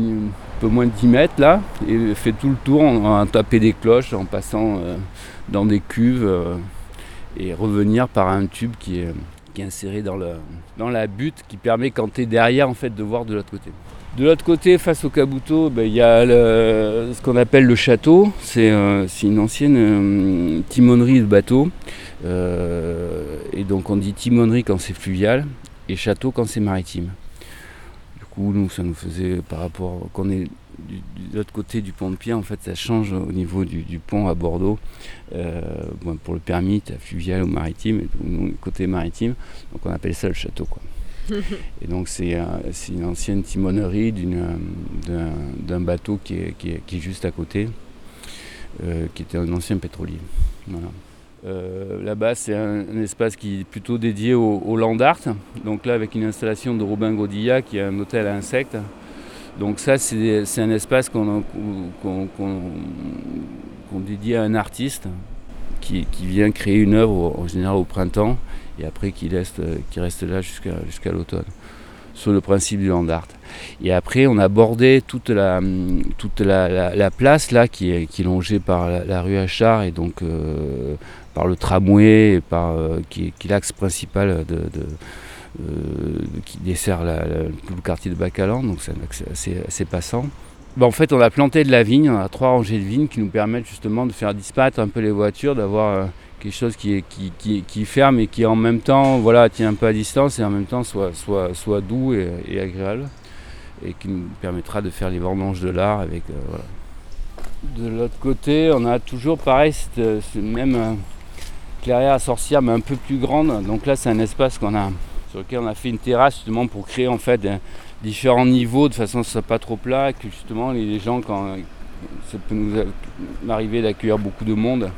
C: peu moins de 10 mètres là, et fait tout le tour en, en tapant des cloches, en passant euh, dans des cuves, euh, et revenir par un tube qui est inséré dans, le, dans la butte qui permet quand tu es derrière en fait de voir de l'autre côté. De l'autre côté, face au Kabuto, ben, il y a ce qu'on appelle le château. C'est euh, une ancienne euh, timonerie de bateau. Euh, et donc on dit timonerie quand c'est fluvial et château quand c'est maritime. Du coup, nous, ça nous faisait par rapport qu'on est de l'autre côté du pont de Pierre, en fait, ça change au niveau du, pont à Bordeaux. Euh, pour le permis, tu as fluvial ou maritime, côté maritime, donc on appelle ça le château. Quoi. et donc c'est une ancienne timonerie d'un bateau qui est, qui, est, juste à côté, euh, qui était un ancien pétrolier. Euh, là-bas, c'est un, espace qui est plutôt dédié au, au land art. Donc là, avec une installation de Robin Godilla, qui est un hôtel à insectes. Donc ça, c'est un espace qu'on dédie à un artiste qui, vient créer une œuvre en général au printemps et après qui, reste là jusqu'à l'automne, sur le principe du land art. Et après, on a bordé toute la, la, place là qui est, longée par la, rue Achard et donc euh, par le tramway et par, euh, qui, est l'axe principal de qui dessert le quartier de Bacalan, donc c'est assez, assez, passant. Ben, en fait, on a planté de la vigne, on a trois rangées de vignes qui nous permettent justement de faire disparaître un peu les voitures, d'avoir euh, quelque chose qui, ferme et qui en même temps voilà, tient un peu à distance et en même temps soit, soit, soit doux et, agréable et qui nous permettra de faire les vendanges de l'art avec euh, De l'autre côté, on a toujours pareil, ce même clairière à sorcière mais un peu plus grande. Donc là, c'est un espace qu'on a on a fait une terrasse justement pour créer en fait différents niveaux de façon à ce soit pas trop plat, que justement les gens quand ça peut nous arriver d'accueillir beaucoup de monde,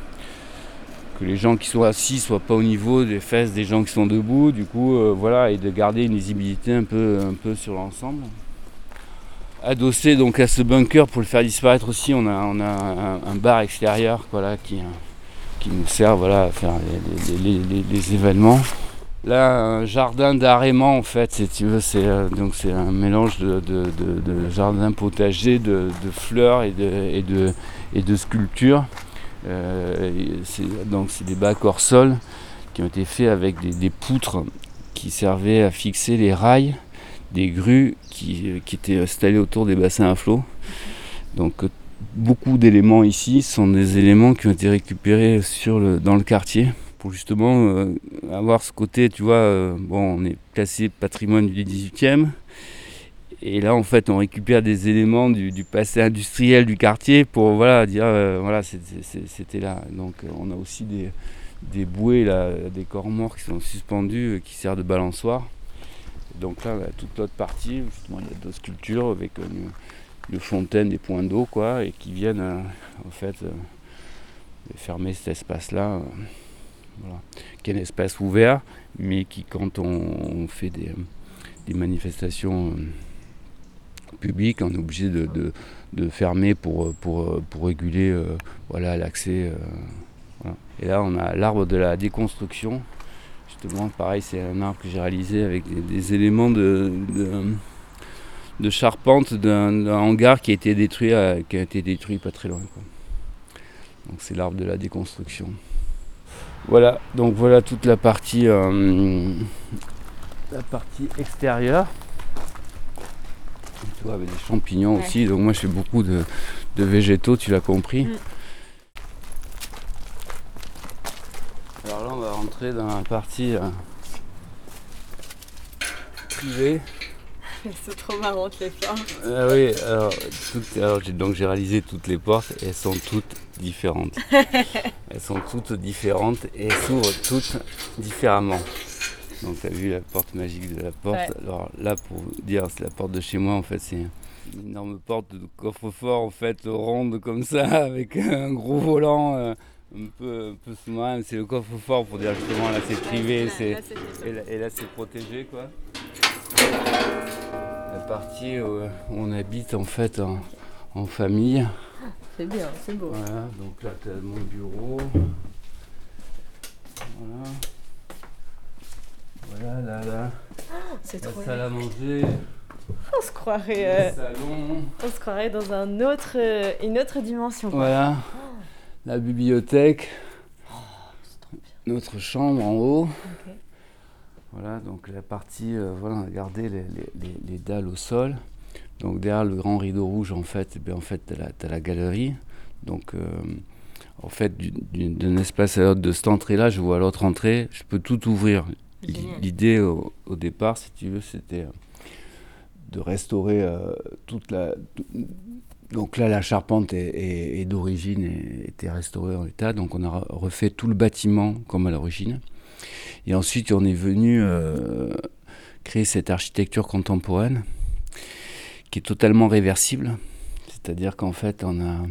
C: que les gens qui sont assis soient pas au niveau des fesses des gens qui sont debout, du coup euh, voilà, et de garder une visibilité un peu, sur l'ensemble. Adossé donc à ce bunker pour le faire disparaître aussi, on a, un, bar extérieur voilà, qui, nous sert voilà, à faire les événements. Là, un jardin d'arrêment, en fait, tu veux, c'est euh, donc c'est un mélange de, de, de- de jardin potager, de, fleurs et de, et et sculptures. Euh, donc c'est des bacs hors sol qui ont été faits avec des, poutres qui servaient à fixer les rails des grues qui, euh, qui étaient installées autour des bassins à flot. Donc beaucoup d'éléments ici sont des éléments qui ont été récupérés sur le, dans le quartier pour justement euh, avoir ce côté, tu vois, euh, bon, on est classé patrimoine du 18e. Et là, en fait, on récupère des éléments du, passé industriel du quartier pour voilà, dire, euh, voilà, c'était là. Donc, on a aussi des, des bouées, là, des corps morts qui sont suspendus, qui servent de balançoire. Donc là, a toute l'autre partie, justement, il y a d'autres sculptures avec une, une fontaine, des points d'eau, quoi, et qui viennent, en fait, fermer cet espace-là. euh, Qui est un espace ouvert, mais qui, quand on, fait des, manifestations euh, publiques, on est obligé de, fermer pour, réguler euh, l'accès. euh. Et là, on a l'arbre de la déconstruction. Justement, pareil, c'est un arbre que j'ai réalisé avec des, éléments de, charpente d'un hangar qui a été détruit, qui a été détruit pas très loin. quoi. Donc c'est l'arbre de la déconstruction. Voilà, donc voilà toute la partie, euh, la partie extérieure. Tu vois, avec des champignons
F: Ouais.
C: aussi. Donc moi je fais beaucoup de, de végétaux, tu l'as compris.
F: Mm.
C: Alors là on va rentrer dans la partie euh, privée.
F: C'est trop marrant les fleurs.
C: Ah oui, alors, toutes- alors, j'ai- donc j'ai réalisé toutes les portes et elles sont toutes différentes. elles sont toutes différentes et elles s'ouvrent toutes différemment. Donc tu as vu la porte magique de la porte.
F: Ouais.
C: Alors là pour vous dire c'est la porte de chez moi en fait c'est une énorme porte de coffre-fort en fait ronde comme ça avec un gros volant euh, un peu, un peu sous-marin. C'est le coffre-fort pour dire justement là c'est privé, c'est et là, et là, c'est protégé quoi. La partie où on habite en fait en, en famille.
F: C'est bien, c'est beau.
C: Voilà, donc là tu as mon bureau. Voilà. Voilà, là, là.
F: C'est
C: La
F: trop
C: salle
F: bien.
C: à manger,
F: On se croirait,
C: le salon.
F: on se croirait dans un autre, euh, une autre dimension.
C: Voilà. La bibliothèque.
F: C'est trop bien.
C: Notre chambre en haut. Voilà, donc la partie, euh, voilà, on a gardé les, les- les- les dalles au sol. Donc derrière le grand rideau rouge, en fait, bien, en fait, tu as, la galerie. Donc, euh, en fait, du- du- d'un espace à l'autre, de cette entrée-là, je vois l'autre entrée, je peux tout ouvrir. L'idée au, au départ, si tu veux, c'était euh, de restaurer euh, toute la. Donc là, la charpente est, est- est d'origine était restaurée en état. Donc on a re- refait tout le bâtiment comme à l'origine. Et ensuite, on est venu euh, créer cette architecture contemporaine qui est totalement réversible. C'est-à-dire qu'en fait, on a,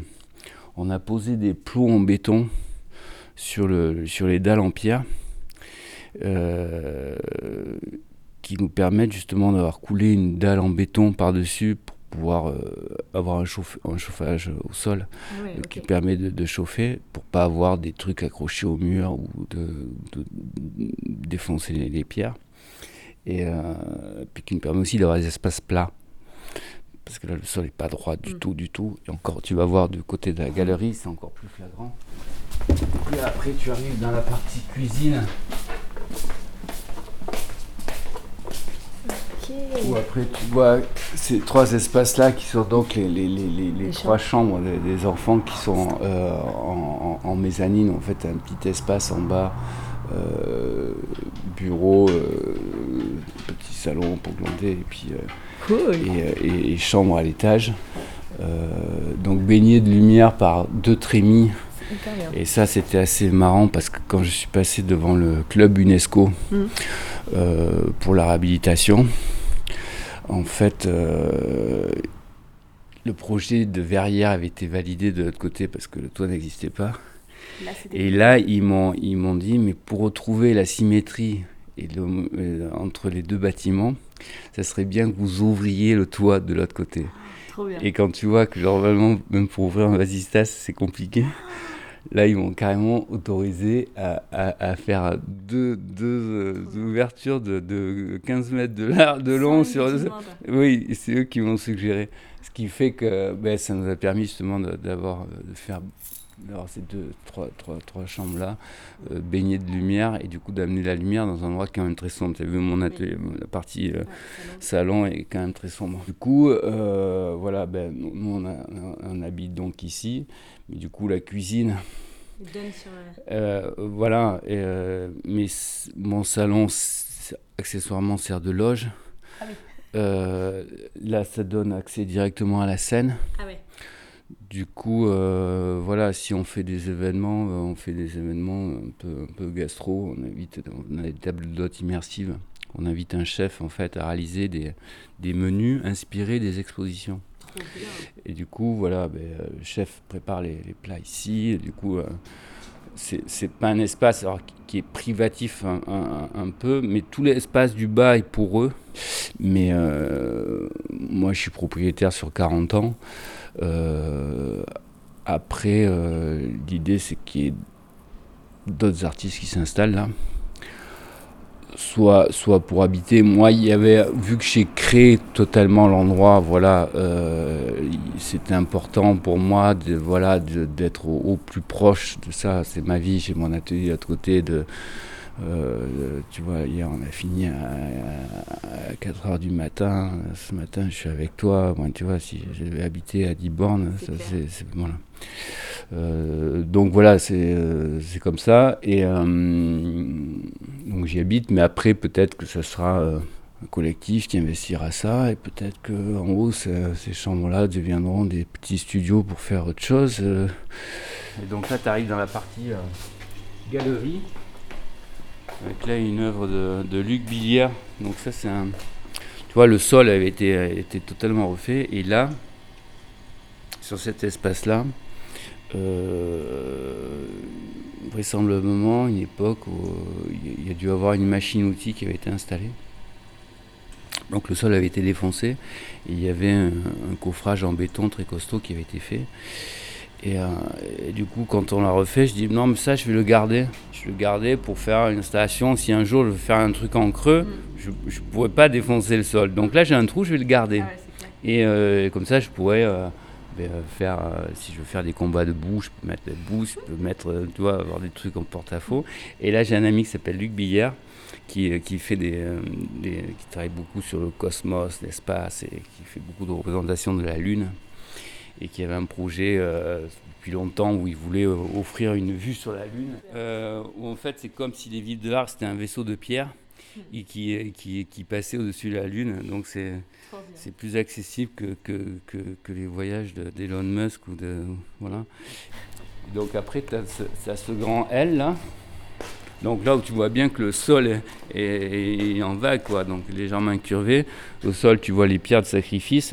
C: on a posé des plots en béton sur, le, sur les dalles en pierre euh, qui nous permettent justement d'avoir coulé une dalle en béton par-dessus pouvoir euh, avoir un, chauffe- un chauffage au sol
F: ouais,
C: euh, qui permet de, de chauffer pour pas avoir des trucs accrochés au mur ou de, de défoncer les, les pierres. Et euh, puis qui nous permet aussi d'avoir des espaces plats. Parce que là, le sol n'est pas droit du
F: Mm.
C: tout, du tout. Et encore, tu vas voir du côté de la galerie, c'est encore plus flagrant. Et puis après, tu arrives dans la partie cuisine. Où après tu vois ces trois espaces-là qui sont donc les, les, les, les- les
F: Les
C: trois chambres. des, enfants qui sont euh, en, en- en mezzanine, en fait un petit espace en bas, euh, bureau, euh, petit salon pour glander et puis
F: Cool.
C: et, et- et chambre à l'étage. Donc baigné de lumière par deux trémies. Et ça, c'était assez marrant parce que quand je suis passé devant le club UNESCO euh, pour la réhabilitation, en fait, euh, le projet de verrière avait été validé de l'autre côté parce que le toit n'existait pas.
F: Là,
C: Et là, ils m'ont, ils m'ont dit, mais pour retrouver la symétrie et le- euh, entre les deux bâtiments, ça serait bien que vous ouvriez le toit de l'autre côté.
F: Trop bien.
C: Et quand tu vois que normalement, même pour ouvrir un vasistas, c'est compliqué, Là, ils m'ont carrément autorisé à, faire deux, deux, ouvertures de, 15 mètres de, large, de long. Sur... Oui, c'est eux qui m'ont suggéré. Ce qui fait que ben, ça nous a permis justement d'avoir, de faire alors ces deux, trois, trois, trois chambres-là, euh, baignées de lumière, et du coup d'amener la lumière dans un endroit quand même très sombre. Tu as vu mon atelier, la partie euh, salon est quand même très sombre. Du coup, euh, voilà, ben, nous on, a, on, habite donc ici, mais du coup la cuisine... voilà, et, mais mon salon accessoirement sert de loge. Ah là, ça donne accès directement à la scène. Ah ouais. Du coup, euh, voilà, si on fait des événements, euh, on fait des événements un peu, un peu gastro, on invite, on a des tables d'hôtes immersives. On invite un chef en fait à réaliser des, des menus inspirés des expositions. Et du coup, voilà, ben, euh, le chef prépare les, plats ici. Du coup, c'est pas un espace qui est privatif un, peu, mais tout l'espace du bas est pour eux. Mais moi, je suis propriétaire sur 40 ans. Euh, après, euh, l'idée c'est qu'il y ait d'autres artistes qui s'installent là. Soit, soit pour habiter. Moi, il y avait, vu que j'ai créé totalement l'endroit, voilà, euh, c'était important pour moi de, voilà, d'être au, plus proche de ça. C'est ma vie, j'ai mon atelier à côté de, euh, tu vois, hier on a fini à, 4 h du matin. Ce matin, je suis avec toi. Moi, tu vois, si j'avais habité à Diborne, c'est voilà. Euh, donc voilà, c'est euh, comme ça. Et donc j'y habite, mais après peut-être que ce sera un collectif qui investira ça, et peut-être qu'en haut, ces chambres-là deviendront des petits studios pour faire autre chose. Et donc là, tu arrives dans la partie galerie. Avec là une œuvre de, Luc Billière. Donc ça c'est un... Tu vois, le sol avait été, été totalement refait. Et là, sur cet espace-là, euh, vraisemblablement une époque où euh, il y a dû avoir une machine-outil qui avait été installée. Donc le sol avait été défoncé et il y avait un, coffrage en béton très costaud qui avait été fait. Et, euh, et, du coup, quand on l'a refait, je dis non, mais ça, je vais le garder je le gardais pour faire une installation. Si un jour je veux faire un truc en creux, mm. je ne pourrais pas défoncer le sol. Donc là, j'ai un trou, je vais le garder. Ah euh, et comme ça, je pourrais euh, ben, faire, si je veux faire des combats debout, je peux mettre debout, je peux mettre, tu vois, avoir des trucs en porte-à-faux. Et là, j'ai un ami qui s'appelle Luc Billard. Qui, qui, fait des, qui travaille beaucoup sur le cosmos, l'espace, et qui fait beaucoup de représentations de la Lune, et qui avait un projet depuis longtemps où il voulait euh, offrir une vue sur la Lune. Euh, où en fait, c'est comme si les villes de l'art, c'était un vaisseau de pierre et qui, qui, qui passait au-dessus de la Lune. Donc c'est, c'est plus accessible que, que, que, que les voyages d'Elon Musk. Ou de, voilà. Donc après, tu as, ce, ce grand L là. Donc là où tu vois bien que le sol est, est, en vague, quoi, donc légèrement incurvé. Au sol, tu vois les pierres de sacrifice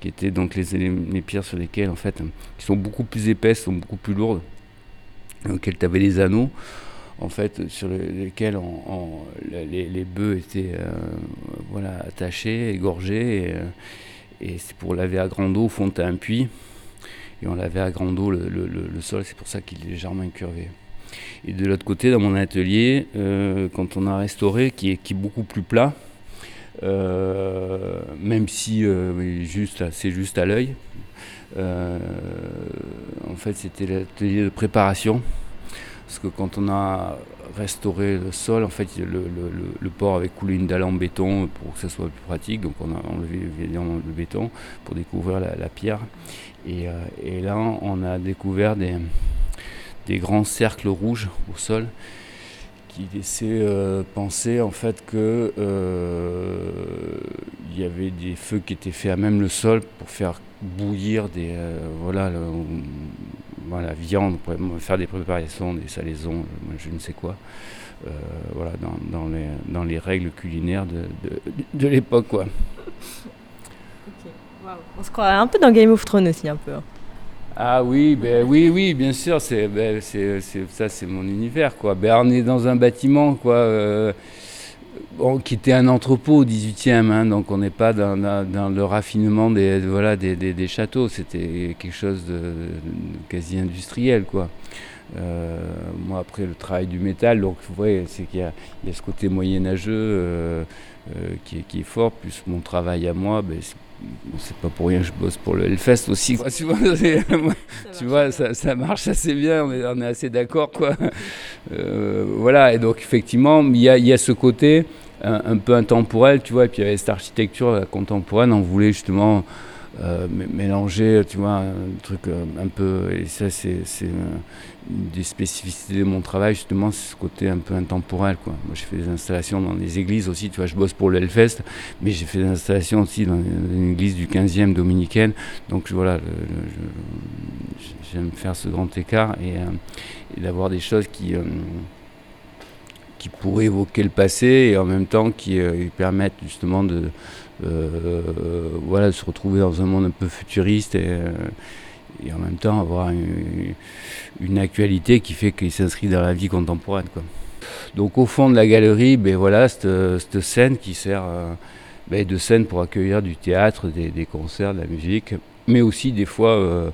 C: qui étaient donc les, pierres sur lesquelles, en fait, qui sont beaucoup plus épaisses, sont beaucoup plus lourdes, dans lesquelles tu avais les anneaux, en fait, sur lesquels les, bœufs étaient euh, voilà, attachés, égorgés, et, euh, et c'est pour laver à grande eau, au fond, as un puits, et on lavait à grande eau le sol, c'est pour ça qu'il est légèrement incurvé. Et de l'autre côté, dans mon atelier, euh, quand on a restauré, qui est, qui est beaucoup plus plat, euh, même si euh, c'est juste à l'œil. Euh, en fait, c'était l'atelier de préparation. Parce que quand on a restauré le sol, en fait, le, port avait coulé une dalle en béton pour que ça soit plus pratique. Donc, on a enlevé le béton pour découvrir la, pierre. Et, là, on a découvert des grands cercles rouges au sol qui laissait euh, penser en fait que euh, il y avait des feux qui étaient faits à même le sol pour faire bouillir des euh, voilà la viande pour faire des préparations des salaisons je ne sais quoi voilà dans, dans, les, dans les règles culinaires de, de, l'époque quoi
F: on se croirait un peu dans Game of Thrones aussi un peu hein.
C: Ah oui, ben oui, oui, bien sûr, c'est, ben, ça, c'est mon univers, quoi. Ben, on est dans un bâtiment, quoi, euh, qui était un entrepôt au 18e, hein, donc on n'est pas dans, le raffinement des, voilà, des, châteaux, c'était quelque chose de, quasi industriel, quoi. moi, après le travail du métal, donc vous voyez, c'est qu'il y, a ce côté moyenâgeux qui, qui, est fort, plus mon travail à moi, ben, c'est pas pour rien que je bosse pour le Hellfest aussi. Tu vois, tu vois ça, ça, marche assez bien, on est, on est assez d'accord. quoi. Euh, voilà, et donc effectivement, il y a, y a, ce côté un, peu intemporel, tu vois, et puis il y avait cette architecture contemporaine, on voulait justement euh, mélanger, tu vois, un truc euh, un peu. Et ça, c'est une des spécificités de mon travail, justement, c'est ce côté un peu intemporel. Quoi. Moi, j'ai fait des installations dans des églises aussi, tu vois, je bosse pour le Hellfest, mais j'ai fait des installations aussi dans une église du 15e dominicaine. Donc voilà, j'aime faire ce grand écart et, euh, d'avoir des choses qui. qui pourraient évoquer le passé et en même temps qui permettent justement de, euh, voilà, se retrouver dans un monde un peu futuriste et, euh, en même temps avoir une, actualité qui fait qu'il s'inscrit dans la vie contemporaine. Quoi. Donc au fond de la galerie, ben voilà, cette, scène qui sert euh, ben, de scène pour accueillir du théâtre, des, concerts, de la musique, mais aussi des fois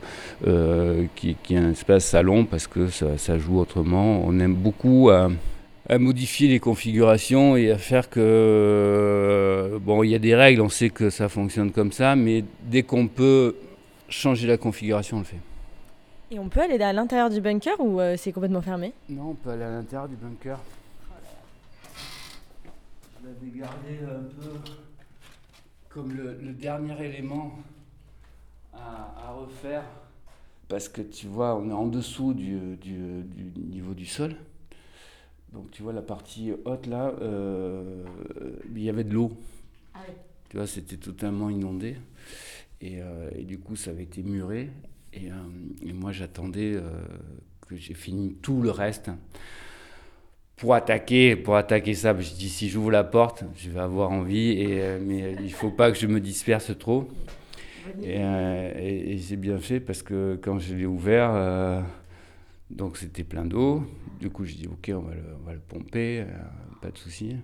C: qui, qui, est un espace salon parce que ça joue autrement. On aime beaucoup à modifier les configurations et à faire que euh, bon il y a des règles on sait que ça fonctionne comme ça mais dès qu'on peut changer la configuration on le fait.
F: Et on peut aller à l'intérieur du bunker ou euh, c'est complètement fermé?
C: Non on peut aller à l'intérieur du bunker. Je l'avais gardé un peu comme le, dernier élément à, refaire parce que tu vois on est en dessous du niveau du sol donc tu vois la partie haute là, euh, il y avait de l'eau. Ah tu vois, c'était totalement inondé. Euh, et, du coup, ça avait été muré. Et, euh, moi, j'attendais que j'ai fini tout le reste pour attaquer, pour attaquer ça. Je dis si j'ouvre la porte, je vais avoir envie, et, mais il faut pas que je me disperse trop. Et, et, j'ai bien fait parce que quand je l'ai ouvert, donc c'était plein d'eau. Du coup, je dis ok, on va le, pomper, euh, pas de souci.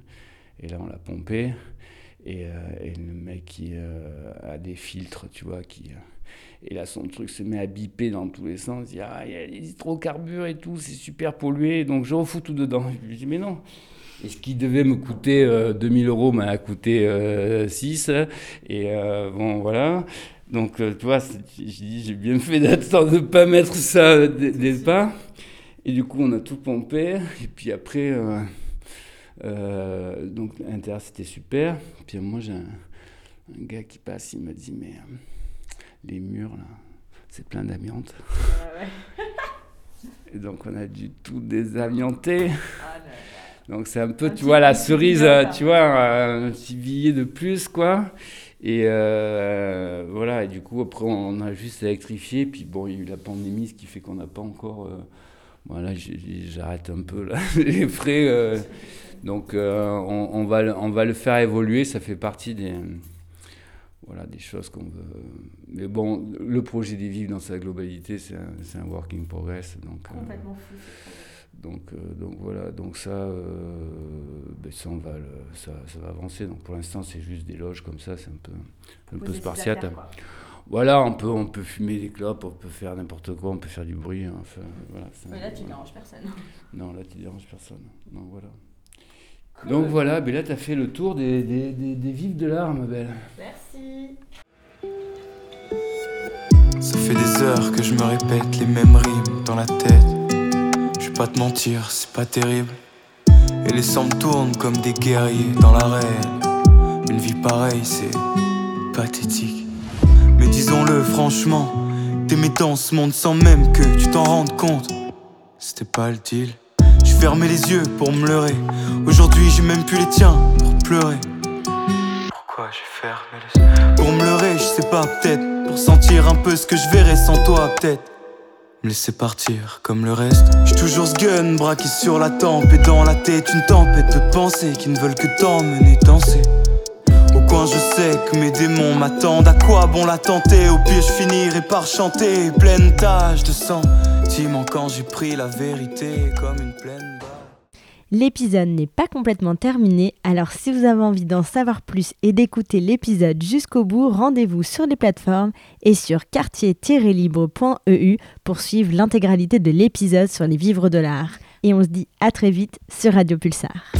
C: Et là, on l'a pompé. Et, euh, le mec qui euh, a des filtres, tu vois, qui. et là, son truc se met à biper dans tous les sens. Il dit ah, il y a des hydrocarbures et tout, c'est super pollué. Donc je refous tout dedans. Je lui dis mais non. Et ce qui devait me coûter 2000 euros m'a coûté 6. Et bon, voilà. Donc, tu vois, j'ai bien fait d'attendre de ne pas mettre ça dès le pas. Et du coup, on a tout pompé. Et puis après, euh, euh, donc l'intérieur c'était super. Puis moi, j'ai un, gars qui passe, il me dit Mais euh, les murs là, c'est plein d'amiante. et donc, on a dû tout désamianter. Ah donc, c'est un peu, tu vois, la cerise, tu vois, un petit billet de plus, quoi. Et voilà, et du coup, après, on a juste électrifié. Puis bon, il y a eu la pandémie, ce qui fait qu'on n'a pas encore voilà, j'arrête un peu là, les frais. Euh, donc euh, on, va, on va le faire évoluer, ça fait partie des, voilà, des choses qu'on veut. Mais bon, le projet des vivres dans sa globalité, c'est un, un, working progress. Donc, euh, Complètement fou. Donc, donc voilà, donc ça, ben ça, on va ça, ça, va avancer. Donc pour l'instant, c'est juste des loges comme ça, c'est un peu, un peu spartiate. Voilà, on peut, on peut fumer des clopes, on peut faire n'importe quoi, on peut faire du bruit. Hein, enfin, voilà,
F: mais là, tu déranges personne.
C: Non, là, tu déranges personne. Donc voilà. Donc voilà, ben là, tu as fait le tour des, des, des, vifs de l'art, ma belle.
F: Merci.
A: Ça fait des heures que je me répète les mêmes rimes dans la tête. Pas te mentir, c'est pas terrible. Et les sangs tournent comme des guerriers dans l'arène. Une vie pareille, c'est pathétique. Mais disons-le franchement, t'aimais dans ce monde sans même que tu t'en rendes compte. C'était pas le deal. Je fermais les yeux pour me leurrer. Aujourd'hui, j'ai même plus les tiens pour pleurer. Pourquoi j'ai fermé les yeux? Pour me leurrer, je sais pas, peut-être. Pour sentir un peu ce que je verrais sans toi, peut-être. Me laisser partir comme le reste. J'suis toujours ce gun braqué sur la tempe et dans la tête une tempête de pensées qui ne veulent que t'emmener danser. Au coin, je sais que mes démons m'attendent. À quoi bon la tenter? Au pire, je finirai par chanter. Pleine tache de sang. Timant quand j'ai pris la vérité comme une pleine
F: L'épisode n'est pas complètement terminé, alors si vous avez envie d'en savoir plus et d'écouter l'épisode jusqu'au bout, rendez-vous sur les plateformes et sur quartier-libre.eu pour suivre l'intégralité de l'épisode sur les vivres de l'art. Et on se dit à très vite sur Radio Pulsar.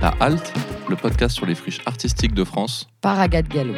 B: La Halte, le podcast sur les friches artistiques de France.
G: Par Agathe Gallo.